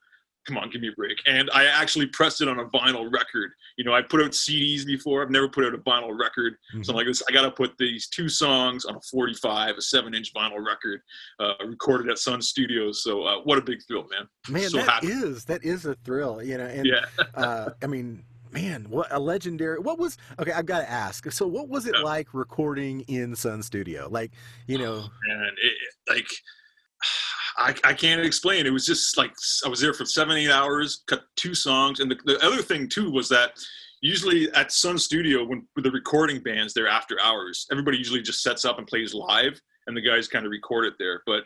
Come on, give me a break. And I actually pressed it on a vinyl record. You know, I put out CDs before. I've never put out a vinyl record. So I'm like, this, I got to put these two songs on a 45, a seven inch vinyl record, uh, recorded at Sun Studios. So uh, what a big thrill, man. Man, so that happy. is that is a thrill, you know. And Yeah. uh, I mean, man, what a legendary. What was okay? I've got to ask. So, what was it Yeah. like recording in Sun Studio? Like, you know, and it, like I, I can't explain. It was just like I was there for seven, eight hours, cut two songs, and the, the other thing too was that usually at Sun Studio when the recording bands, they're after hours. Everybody usually just sets up and plays live, and the guys kind of record it there. But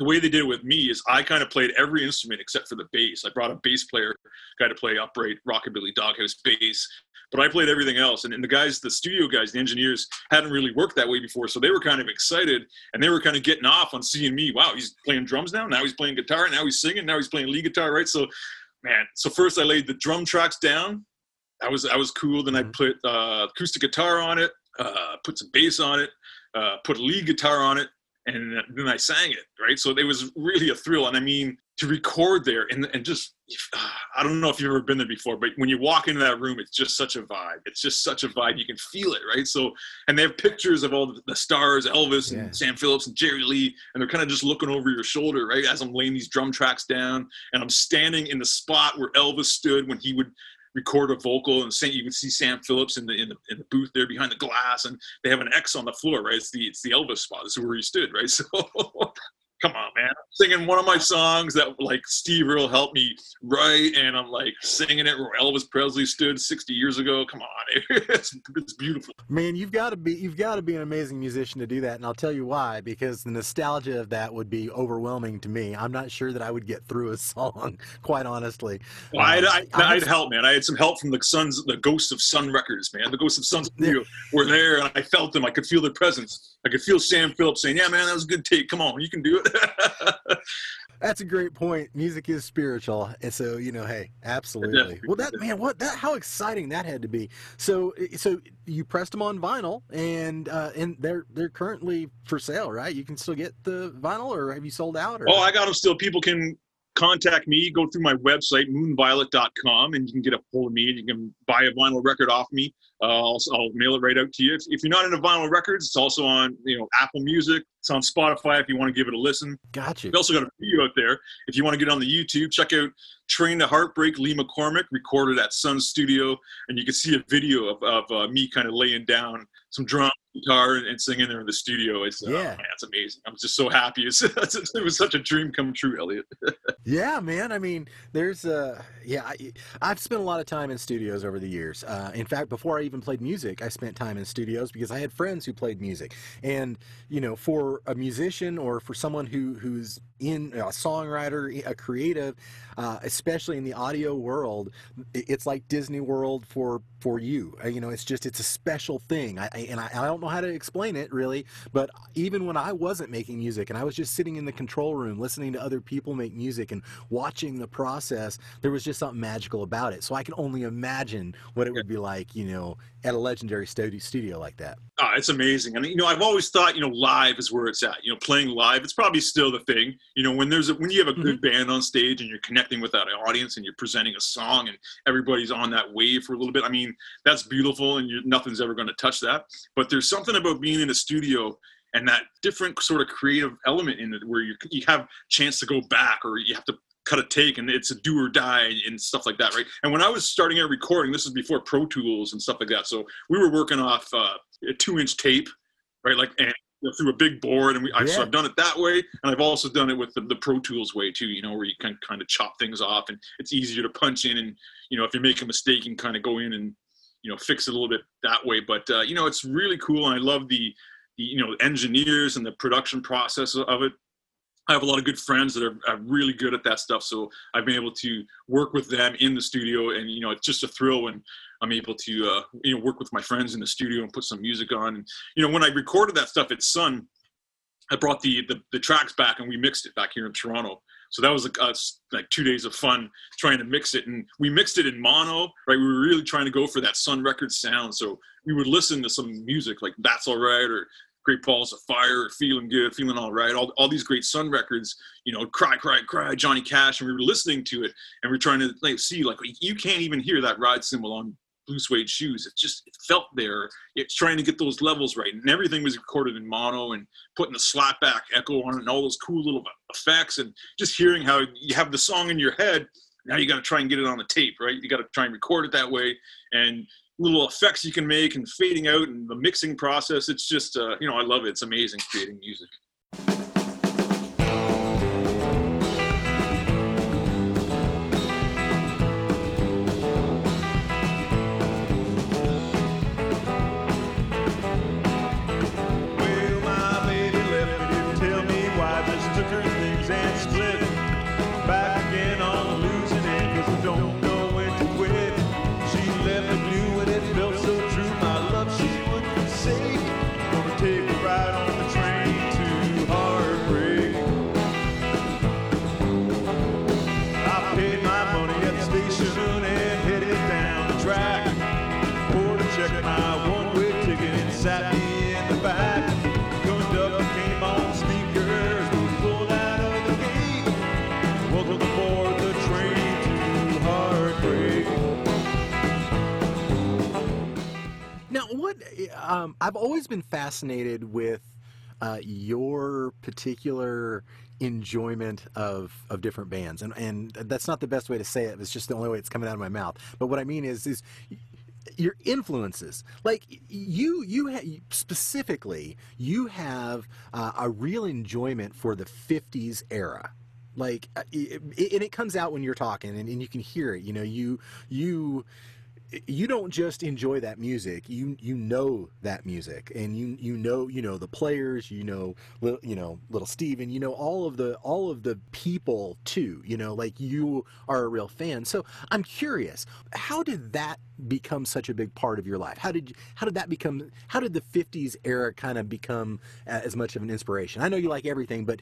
the way they did it with me is I kind of played every instrument except for the bass. I brought a bass player, guy to play upright rockabilly doghouse bass, but I played everything else. And, and the guys, the studio guys, the engineers hadn't really worked that way before, so they were kind of excited and they were kind of getting off on seeing me. Wow, he's playing drums now. Now he's playing guitar. Now he's singing. Now he's playing lead guitar. Right. So, man. So first I laid the drum tracks down. That was that was cool. Then I Mhm. put uh, acoustic guitar on it. Uh, put some bass on it. Uh, put a lead guitar on it and then I sang it, right? So it was really a thrill. And I mean, to record there and, and just, ah, I don't know if you've ever been there before, but when you walk into that room, it's just such a vibe. It's just such a vibe. You can feel it, right? So, and they have pictures of all the, stars, Elvis and Yeah. Sam Phillips and Jerry Lee, and they're kind of just looking over your shoulder, right? As I'm laying these drum tracks down and I'm standing in the spot where Elvis stood when he would record a vocal and sing, you can see Sam Phillips in the, in the in the booth there behind the glass and they have an X on the floor, right? It's the it's the Elvis spot. This is where he stood, right? So come on, man. I'm singing one of my songs that like Steve Earle helped me write, and I'm like singing it where Elvis Presley stood 60 years ago. Come on, it's, it's beautiful. man, you've got to be you've got to be an amazing musician to do that, and I'll tell you why. Because the nostalgia of that would be overwhelming to me. I'm not sure that I would get through a song, quite honestly. Well, I, I, Um, I had have- help, man. I had some help from the Sons, the Ghosts of Sun Records, man. The Ghosts of Sun Studio were there, and I felt them. I could feel their presence. I could feel Sam Phillips saying, "Yeah, man, that was a good take. Come on, you can do it." That's a great point. Music is spiritual, and so you know, hey, absolutely. Well, that man, what that how exciting that had to be. So, so you pressed them on vinyl, and uh, and they're they're currently for sale, right? You can still get the vinyl, or have you sold out? Or? Oh, I got them still. People can contact me, go through my website, moonviolet.com, and you can get a hold of me and you can buy a vinyl record off me. Uh, I'll, I'll mail it right out to you. If, if you're not into vinyl records, it's also on you know Apple Music. It's on Spotify if you want to give it a listen. Gotcha. We also got a video out there. If you want to get on the YouTube, check out Train to Heartbreak, Lee McCormick, recorded at Sun Studio. And you can see a video of, of uh, me kind of laying down some drum, guitar, and, singing there in the studio. It's, uh, Yeah. man, it's amazing. I'm just so happy. It's, it was such a dream come true, Elliot. Yeah, man. I mean, there's uh yeah, I, I've spent a lot of time in studios over the years. Uh, in fact, before I even played music, I spent time in studios because I had friends who played music. And you know, for a musician or for someone who who's in a songwriter, a creative, uh, especially in the audio world, it's like Disney World for for you. Uh, You know, it's just it's a special thing. I, I and I, I don't know how to explain it really, but even when I wasn't making music and I was just sitting in the control room listening to other people make music and watching the process, there was just something magical about it. So I can only imagine what it would be like, you know, at a legendary studio, studio like that. Ah, it's amazing. I And you know, I've always thought, you know, live is where it's at. You know, playing live, it's probably still the thing. You know, when there's a, when you have a good band on stage and you're connecting with that audience and you're presenting a song and everybody's on that wave for a little bit. I mean, that's beautiful, and you nothing's ever going to touch that. But there's something about being in a studio and that different sort of creative element in it where you you have chance to go back or you have to cut a take and it's a do or die and stuff like that, right? And when I was starting out recording, this is before Pro Tools and stuff like that. So we were working off uh, a two inch tape, right? Like and through a big board, and we I, so I've done it that way, and I've also done it with the, the Pro Tools way too. You know, where you can kind of chop things off, and it's easier to punch in, and you know, if you make a mistake, you can kind of go in and you know fix it a little bit that way. But uh, you know, it's really cool, and I love the the you know engineers and the production process of it. I have a lot of good friends that are, are really good at that stuff, so I've been able to work with them in the studio, and you know, it's just a thrill when I'm able to uh, you know work with my friends in the studio and put some music on. And you know, when I recorded that stuff at Sun, I brought the, the the tracks back and we mixed it back here in Toronto. So that was like, uh, like two days of fun trying to mix it, and we mixed it in mono. Right, we were really trying to go for that Sun Records sound. So we would listen to some music like "That's All Right" or Great Balls of Fire, Feeling Good, Feeling All Right, all, all these great Sun records, you know, Cry, Cry, Cry, Johnny Cash, and we were listening to it and we are trying to like see, like, you can't even hear that ride cymbal on blue suede shoes. It just it felt there. It's trying to get those levels right. And everything was recorded in mono and putting the slapback echo on it and all those cool little effects and just hearing how you have the song in your head now you got to try and get it on the tape, right? You got to try and record it that way, and little effects you can make and fading out and the mixing process. It's just, uh, you know, I love it. It's amazing creating music. What um, I've always been fascinated with uh, your particular enjoyment of of different bands, and and that's not the best way to say it. It's just the only way it's coming out of my mouth. But what I mean is is your influences like you you ha- specifically you have uh, a real enjoyment for the 50s era like uh, it, it, and it comes out when you're talking and, and you can hear it you know you you you don't just enjoy that music you you know that music. And you you know you know the players you know you know little steven you know all of the all of the people too you know like you are a real fan. So i'm curious how did that become such a big part of your life how did you, how did that become how did the 50s era kind of become as much of an inspiration i know you like everything but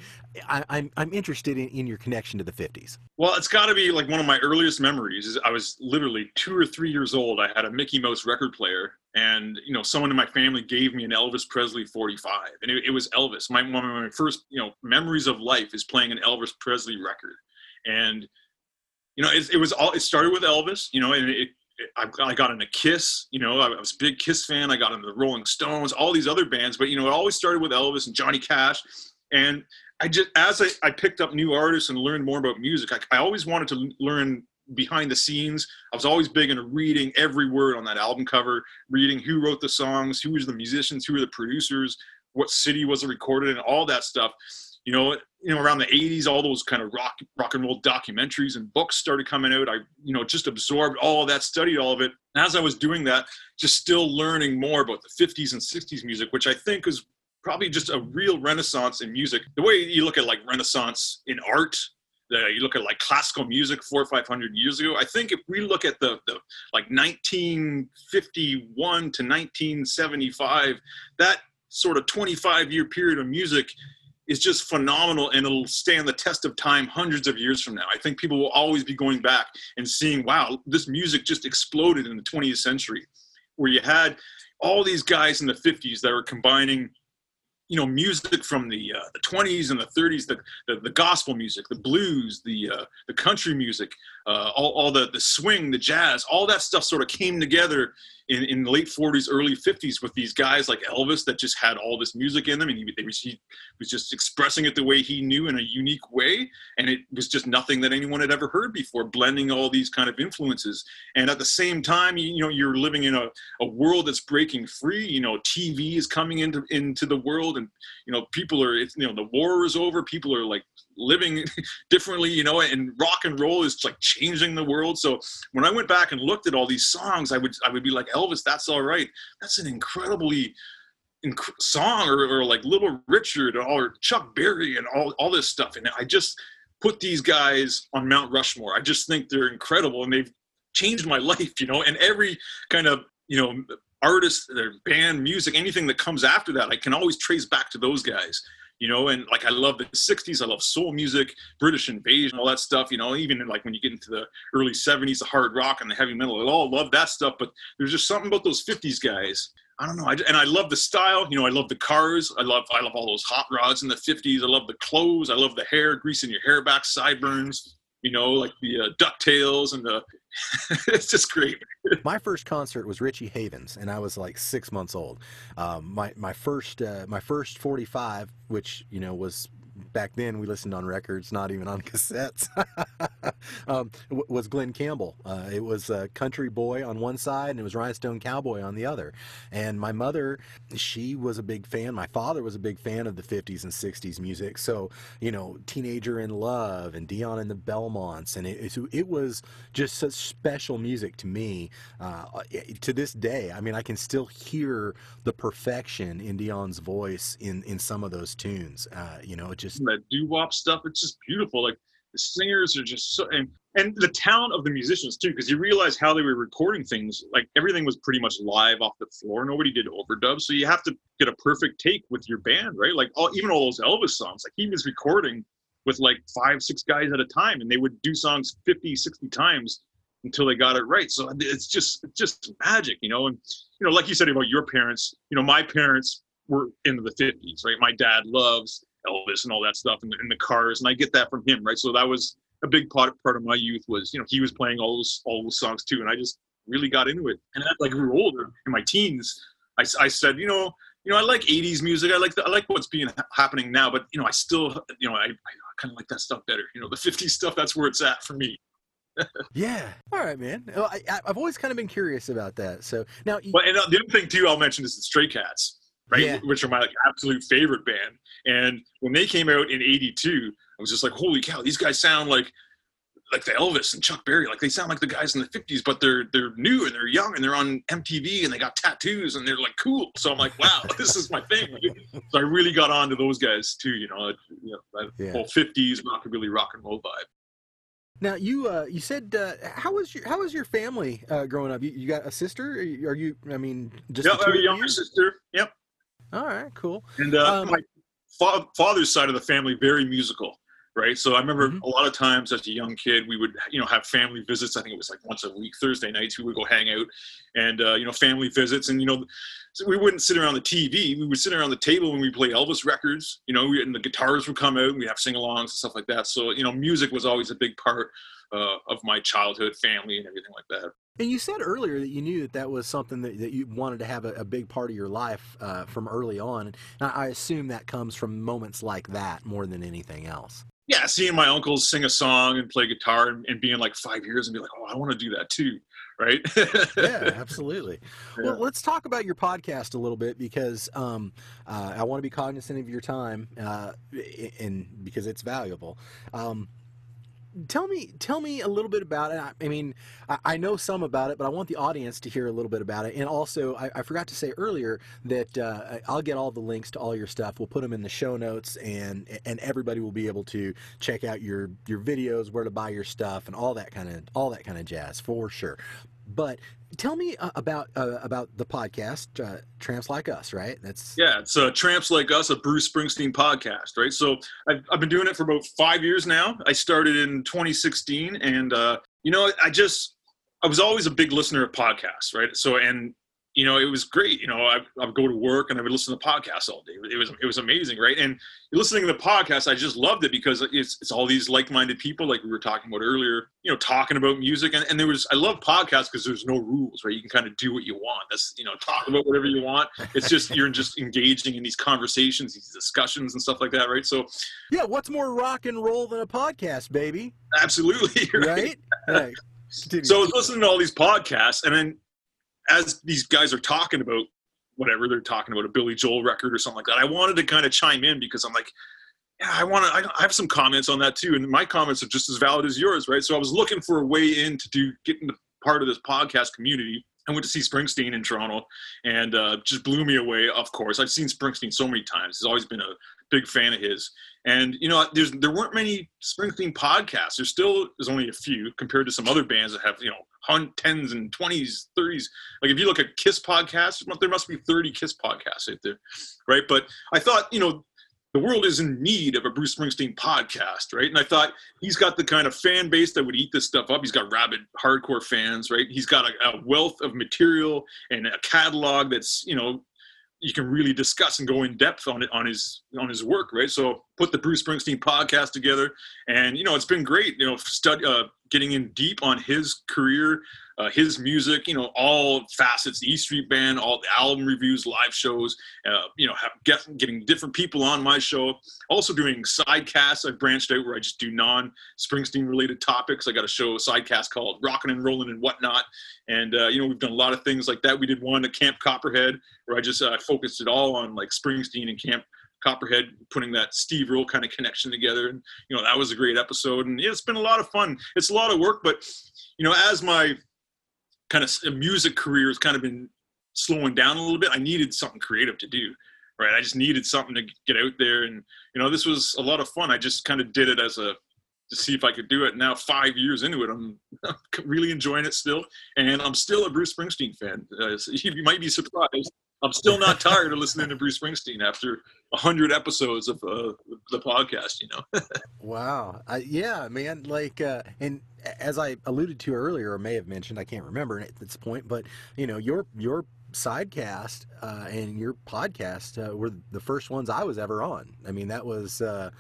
I, i'm i'm interested in, in your connection to the 50s Well, it's got to be like one of my earliest memories. Is I was literally two or three years old. I had a Mickey Mouse record player, and you know, someone in my family gave me an Elvis Presley 45, and it, it was Elvis. My one of my first you know memories of life is playing an Elvis Presley record, and you know, it, it was all. It started with Elvis, you know, and it. I, I got into Kiss, you know, I was a big Kiss fan. I got into the Rolling Stones, all these other bands, but you know, it always started with Elvis and Johnny Cash. And I just as I, I picked up new artists and learned more about music, I, I always wanted to learn behind the scenes. I was always big into reading every word on that album cover, reading who wrote the songs, who was the musicians, who were the producers, what city was it recorded in, all that stuff. You know, you know, around the '80s, all those kind of rock rock and roll documentaries and books started coming out. I, you know, just absorbed all of that, studied all of it. And as I was doing that, just still learning more about the '50s and '60s music, which I think is probably just a real renaissance in music. The way you look at like renaissance in art, the, you look at like classical music four or five hundred years ago. I think if we look at the, the like 1951 to 1975, that sort of 25 year period of music is just phenomenal and it'll stand the test of time hundreds of years from now. I think people will always be going back and seeing, wow, this music just exploded in the 20th century, where you had all these guys in the 50s that were combining you know music from the uh, the 20s and the 30s the, the the gospel music the blues the uh, the country music uh, all, all the the swing the jazz all that stuff sort of came together in, in the late 40s early 50s with these guys like elvis that just had all this music in them and he, was, he was just expressing it the way he knew in a unique way. And it was just nothing that anyone had ever heard before blending all these kind of influences. And at the same time you, you know you're living in a, a world that's breaking free. You know tv is coming into into the world and you know people are it's, you know the war is over. People are like living differently you know and rock and roll is like changing the world. So when i went back and looked at all these songs i would i would be like elvis that's all right. That's an incredibly inc- song or, or like little richard or chuck berry and all, all this stuff. And i just put these guys on mount rushmore. I just think they're incredible and they've changed my life you know? And every kind of you know artist their band music anything that comes after that i can always trace back to those guys you know and like i love the 60s i love soul music british invasion all that stuff you know even like when you get into the early 70s the hard rock and the heavy metal i all love that stuff but there's just something about those 50s guys. I don't know I, and i love the style you know i love the cars i love i love all those hot rods in the 50s i love the clothes i love the hair greasing your hair back sideburns you know like the uh, ducktails and the it's just great my first concert was Richie Havens, and I was like six months old. Um, my my first uh, my first forty five, which you know was back then we listened on records, not even on cassettes. um, was Glen Campbell. Uh, it was uh, Country Boy on one side and it was Rhinestone Cowboy on the other. And my mother, she was a big fan. My father was a big fan of the 50s and 60s music. So, you know, Teenager in Love and Dion and the Belmonts. And it, it, was just such special music to me uh, to this day. I mean, I can still hear the perfection in Dion's voice in, in some of those tunes. Uh, you know, it just. That doo wop stuff. It's just beautiful. Like the singers are just so, and and the talent of the musicians too, because you realize how they were recording things. Like everything was pretty much live off the floor. Nobody did overdubs, so you have to get a perfect take with your band, right? Like all, even all those Elvis songs. Like he was recording with like five, six guys at a time, and they would do songs 50, 60 times until they got it right. So it's just it's just magic, you know. And you know, like you said about your parents, you know, my parents were into the 50s, right? My dad loves Elvis and all that stuff in the, the cars, and I get that from him, right? So that was a big part part of my youth was you know he was playing all those all those songs too, and I just really got into it. And as I grew older in my teens, I, I said, you know, you know, I like '80s music. I like the, I like what's being happening now, but you know, I still, you know, I, I kind of like that stuff better. You know, the '50s stuff. That's where it's at for me. yeah. All right, man. Well, I, have always kind of been curious about that. So now, well, and uh, the other thing too, I'll mention is the Stray Cats, right? Yeah. Which are my like, absolute favorite band. And when they came out in '82, I was just like, holy cow, these guys sound like like the Elvis and Chuck Berry. Like they sound like the guys in the '50s, but they're they're new and they're young and they're on MTV and they got tattoos and they're like cool. So I'm like, wow, this is my thing. So I really got on to those guys too. You know, you know that yeah. whole '50s rockabilly rock and roll vibe. Now you uh, you said uh, how was your how was your family uh, growing up? You, you, got a sister? Are you, are you I mean, just yeah, I have a younger sister. Yep. All right, cool. And uh, um, my fa- father's side of the family very musical right? So I remember mm-hmm. a lot of times as a young kid, we would, you know, have family visits. I think it was like once a week, Thursday nights, we would go hang out and, uh, you know, family visits. And, you know, so we wouldn't sit around the TV. We would sit around the table when we play Elvis records, you know, and the guitars would come out and we'd have sing alongs and stuff like that. So, you know, music was always a big part uh, of my childhood, family, and everything like that. And you said earlier that you knew that that was something that, that you wanted to have a, a big part of your life uh, from early on. And I assume that comes from moments like that more than anything else yeah, seeing my uncles sing a song and play guitar and, and being like five years and be like, oh, I want to do that too. Right. yeah, absolutely. Yeah. Well, let's talk about your podcast a little bit because um, uh, I want to be cognizant of your time uh, and because it's valuable. Um, tell me tell me a little bit about it. I, mean I, I, know some about it but i want the audience to hear a little bit about it. And also i, I forgot to say earlier that uh, i'll get all the links to all your stuff. We'll put them in the show notes and and everybody will be able to check out your your videos where to buy your stuff and all that kind of all that kind of jazz for sure but tell me uh, about uh, about the podcast uh, tramps like us right? That's yeah it's uh, tramps like us a bruce springsteen podcast right? So I've, I've been doing it for about five years now. I started in 2016 and uh, you know i just i was always a big listener of podcasts right? So and you know, it was great. You know, I, I would go to work and I would listen to podcasts all day. It was it was amazing, right? And listening to the podcast, I just loved it because it's it's all these like-minded people, like we were talking about earlier. You know, talking about music, and, and there was I love podcasts because there's no rules, right? You can kind of do what you want. That's you know, talk about whatever you want. It's just you're just engaging in these conversations, these discussions, and stuff like that, right? So, yeah, what's more rock and roll than a podcast, baby? Absolutely, right. right? So I was listening to all these podcasts, and then as these guys are talking about whatever they're talking about a Billy Joel record or something like that, I wanted to kind of chime in because I'm like, yeah, I want to. I have some comments on that too, and my comments are just as valid as yours, right? So I was looking for a way in to do get into part of this podcast community. I went to see Springsteen in Toronto, and uh, just blew me away. Of course, I've seen Springsteen so many times. He's always been a big fan of his. And you know, there's there weren't many Springsteen podcasts. There's still there's only a few compared to some other bands that have you know tens and twenties, thirties. Like if you look at Kiss podcasts, there must be 30 Kiss podcasts out there, right? But I thought you know the world is in need of a Bruce Springsteen podcast, right? And I thought he's got the kind of fan base that would eat this stuff up. He's got rabid hardcore fans, right? He's got a, a wealth of material and a catalog that's you know you can really discuss and go in depth on it on his on his work, right? So put the Bruce Springsteen podcast together, and you know it's been great. You know, stud, uh, getting in deep on his career, uh, his music. You know, all facets: the E Street Band, all the album reviews, live shows. Uh, you know, have, get, getting different people on my show. Also doing sidecasts. I've branched out where I just do non-Springsteen related topics. I got a show, a sidecast called "Rockin' and Rollin' and Whatnot," and uh, you know we've done a lot of things like that. We did one at Camp Copperhead where I just uh, focused it all on like Springsteen and Camp Copperhead putting that Steve Earle kind of connection together. And, you know, that was a great episode. And yeah, it's been a lot of fun. It's a lot of work, but, you know, as my kind of music career has kind of been slowing down a little bit, I needed something creative to do. Right. I just needed something to get out there. And, you know, this was a lot of fun. I just kind of did it as a, to see if I could do it. Now, five years into it, I'm really enjoying it still, and I'm still a Bruce Springsteen fan. Uh, so you might be surprised. I'm still not tired of listening to Bruce Springsteen after hundred episodes of uh, the podcast. You know. wow. Yeah, man. Like, uh, and as I alluded to earlier, or may have mentioned, I can't remember at this point, but you know, your your sidecast uh, and your podcast uh, were the first ones I was ever on. I mean, that was uh,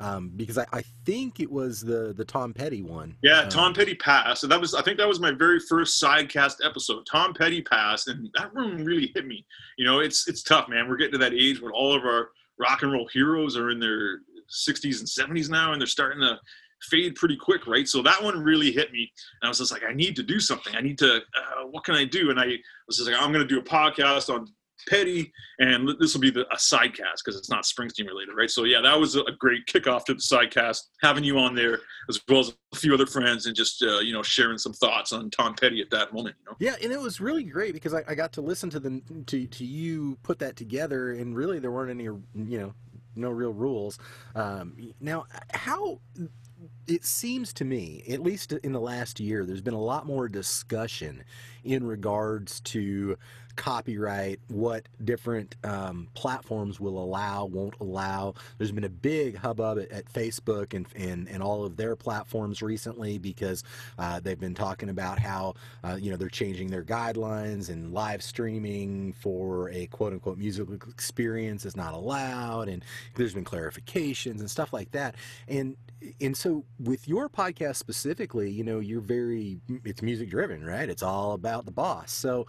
um, because I, I, think it was the the Tom Petty one. Yeah, um, Tom Petty passed, and that was I think that was my very first sidecast episode. Tom Petty passed, and that one really hit me. You know, it's it's tough, man. We're getting to that age when all of our rock and roll heroes are in their 60s and 70s now, and they're starting to fade pretty quick, right? So that one really hit me, and I was just like, I need to do something. I need to. Uh, what can I do? And I was just like, I'm going to do a podcast on Petty, and this will be the, a sidecast because it's not Springsteen related, right? So yeah, that was a great kickoff to the sidecast, having you on there as well as a few other friends, and just uh, you know sharing some thoughts on Tom Petty at that moment. You know? Yeah, and it was really great because I, I got to listen to the to to you put that together, and really there weren't any you know no real rules. Um, now, how it seems to me, at least in the last year, there's been a lot more discussion in regards to copyright, what different um, platforms will allow, won't allow. There's been a big hubbub at, at Facebook and, and, and all of their platforms recently because uh, they've been talking about how, uh, you know, they're changing their guidelines and live streaming for a quote unquote musical experience is not allowed. And there's been clarifications and stuff like that. And, and so with your podcast specifically, you know, you're very, it's music driven, right? It's all about the boss. So,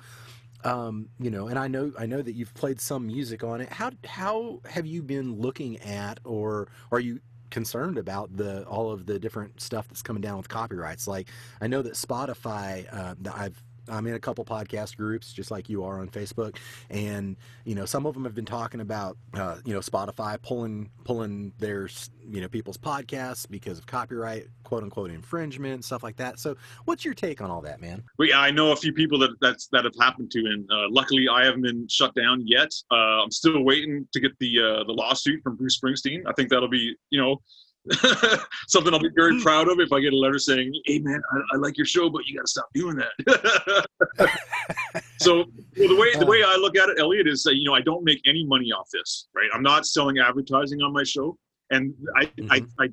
um, you know, and I know I know that you've played some music on it. How how have you been looking at, or are you concerned about the all of the different stuff that's coming down with copyrights? Like I know that Spotify, uh, I've I'm in a couple podcast groups, just like you are on Facebook, and you know some of them have been talking about uh, you know Spotify pulling pulling their you know people's podcasts because of copyright quote unquote infringement stuff like that. So what's your take on all that, man? Yeah, I know a few people that that's that have happened to, and uh, luckily I haven't been shut down yet. Uh, I'm still waiting to get the uh, the lawsuit from Bruce Springsteen. I think that'll be you know something I'll be very hmm. proud of if I get a letter saying, "Hey, man, I, I like your show, but you got to stop doing that." so well, the way the way I look at it, Elliot, is that you know I don't make any money off this, right? I'm not selling advertising on my show, and I, mm-hmm. I, I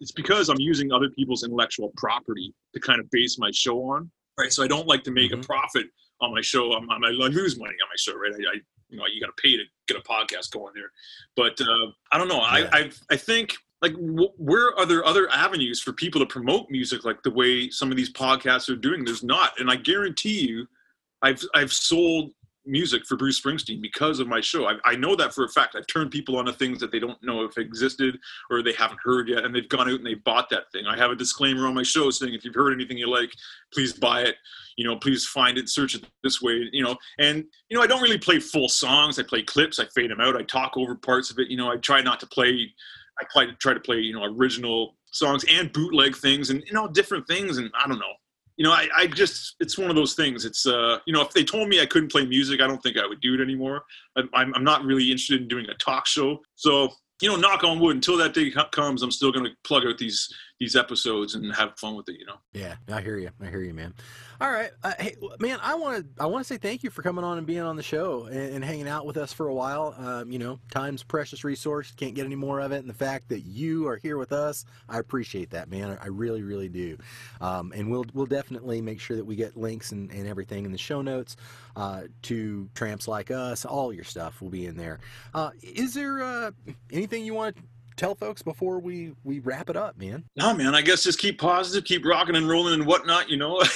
it's because I'm using other people's intellectual property to kind of base my show on, right? So I don't like to make mm-hmm. a profit on my show. I'm, I'm, I lose money on my show, right? I, I you know you got to pay to get a podcast going there, but uh, I don't know. Yeah. I, I I think like where are there other avenues for people to promote music like the way some of these podcasts are doing? There's not and i guarantee you i've i've sold music for bruce springsteen because of my show. I, I know that for a fact. I've turned people onto things that they don't know if existed or they haven't heard yet and they've gone out and they bought that thing. I have a disclaimer on my show saying if you've heard anything you like please buy it. You know please find it search it this way you know? And you know i don't really play full songs. I play clips. I fade them out. I talk over parts of it. You know i try not to play I to try to play you know original songs and bootleg things and you know different things and I don't know. You know, I, I just it's one of those things. It's uh, you know, if they told me I couldn't play music, I don't think I would do it anymore. I'm I'm not really interested in doing a talk show. So you know, knock on wood, until that day comes, I'm still going to plug out these these episodes and have fun with it. You know. Yeah, I hear you. I hear you, man. All right, uh, hey, man. I want to I want to say thank you for coming on and being on the show and, and hanging out with us for a while. Um, you know, time's precious resource. Can't get any more of it. And the fact that you are here with us, I appreciate that, man. I, really, really do. Um, and we'll we'll definitely make sure that we get links and, and everything in the show notes uh, to tramps like us. All your stuff will be in there. Uh, is there uh, anything you want to tell folks before we we wrap it up, man? No, man. I guess just keep positive, keep rocking and rolling and whatnot. You know.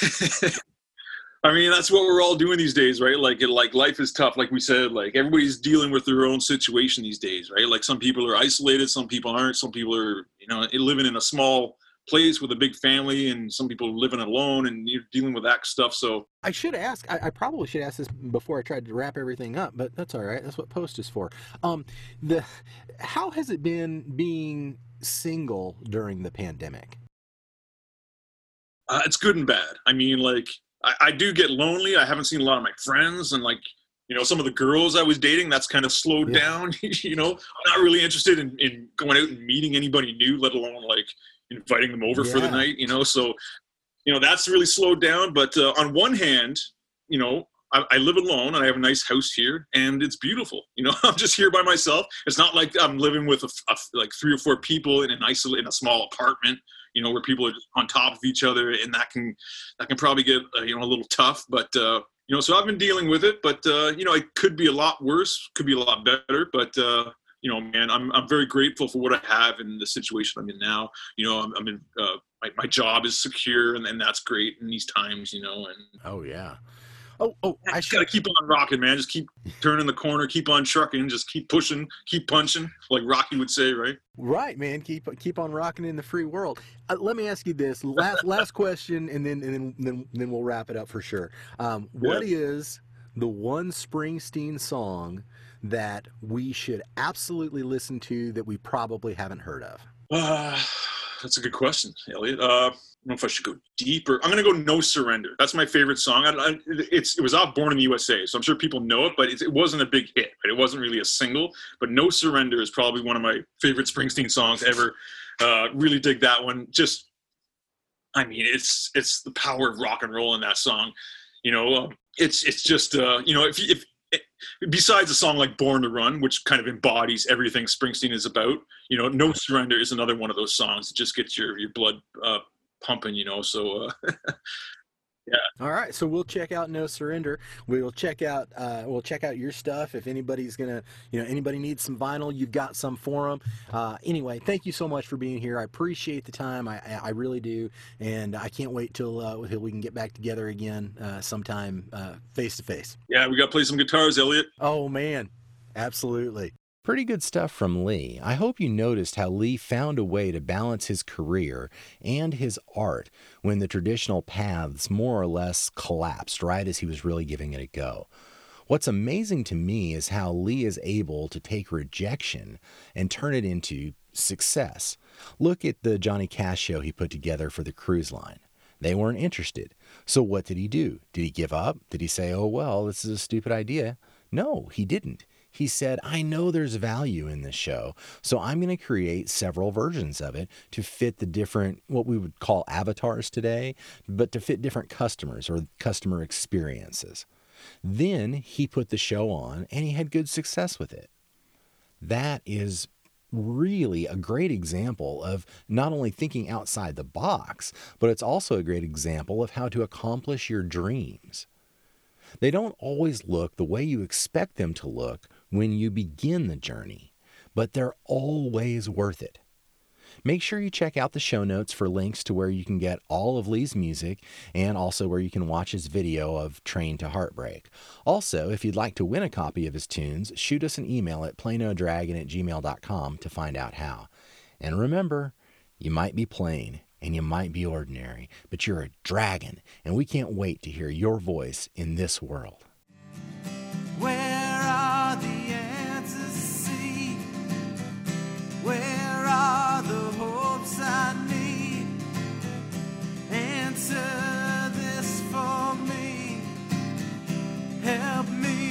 I mean, that's what we're all doing these days, right? Like, it, like life is tough. Like we said, like everybody's dealing with their own situation these days, right? Like some people are isolated, some people aren't, some people are, you know, living in a small place with a big family, and some people living alone, and you're dealing with that stuff. So I should ask. I, I probably should ask this before I tried to wrap everything up, but that's all right. That's what post is for. Um, the how has it been being single during the pandemic? uh, it's good and bad. I mean, like I, I do get lonely. I haven't seen a lot of my friends, and like you know, some of the girls I was dating, that's kind of slowed Yeah. down. you know, I'm not really interested in, in going out and meeting anybody new, let alone like inviting them over for the night. You know, so you know that's really slowed down. But uh, on one hand, you know. I, I live alone and I have a nice house here and it's beautiful. You know, I'm just here by myself. It's not like I'm living with a, a- like three or four people in an isolate in a small apartment you know, where people are just on top of each other, and that can that can probably get uh, you know a little tough. But uh, you know, so I've been dealing with it. But uh, you know, it could be a lot worse, could be a lot better. But uh, you know, man, I'm I'm very grateful for what I have in the situation I'm in now. You know, I'm, I'm in uh, my my job is secure, and, and that's great in these times. You know, and Oh yeah. Oh oh, I I just gotta keep on rocking, man. Just keep turning the corner, keep on trucking, just keep pushing, keep punching, like Rocky would say, right? Right, man. Keep keep on rocking in the free world. Uh, let me ask you this last last question, and then and then then, then we'll wrap it up for sure. Um, what is the one Springsteen song that we should absolutely listen to that we probably haven't heard of? Uh, that's a good question, Elliot. Uh, I don't know if I should go deeper. I'm gonna go "No Surrender." That's my favorite song. I, I, it's it was off "Born in the USA," so I'm sure people know it, but it, it wasn't a big hit. Right? It wasn't really a single. But "No Surrender" is probably one of my favorite Springsteen songs ever. Uh, really dig that one. Just, I mean, it's it's the power of rock and roll in that song. You know, uh, it's it's just uh, you know if if besides a song like Born to Run, which kind of embodies everything Springsteen is about, you know, No Surrender is another one of those songs that just gets your, your blood uh, pumping, you know. So, uh, All right, so we'll check out No Surrender. We'll check out uh, we'll check out your stuff. If anybody's gonna, you know, anybody needs some vinyl, you've got some for them. Uh, anyway, thank you so much for being here. I appreciate the time. I, I really do, and I can't wait till uh, till we can get back together again uh, sometime face to face. yeah, we got to play some guitars, Elliot. Oh man, absolutely. Pretty good stuff from Lee. I hope you noticed how Lee found a way to balance his career and his art when the traditional paths more or less collapsed right as he was really giving it a go. What's amazing to me is how Lee is able to take rejection and turn it into success. Look at the Johnny Cash show he put together for the cruise line. They weren't interested. So what did he do? Did he give up? Did he say, oh, well, this is a stupid idea? No, he didn't. He said, I know there's value in this show, so I'm going to create several versions of it to fit the different, what we would call avatars today, but to fit different customers or customer experiences. Then he put the show on and he had good success with it. That is really a great example of not only thinking outside the box, but it's also a great example of how to accomplish your dreams. They don't always look the way you expect them to look when you begin the journey, but they're always worth it. Make sure you check out the show notes for links to where you can get all of Lee's music and also where you can watch his video of Train to Heartbreak. Also, if you'd like to win a copy of his tunes, shoot us an email at planodragon at gmail.com to find out how. And remember, you might be plain and you might be ordinary, but you're a dragon, and we can't wait to hear your voice in this world. Where are the hopes I need? Answer this for me. Help me.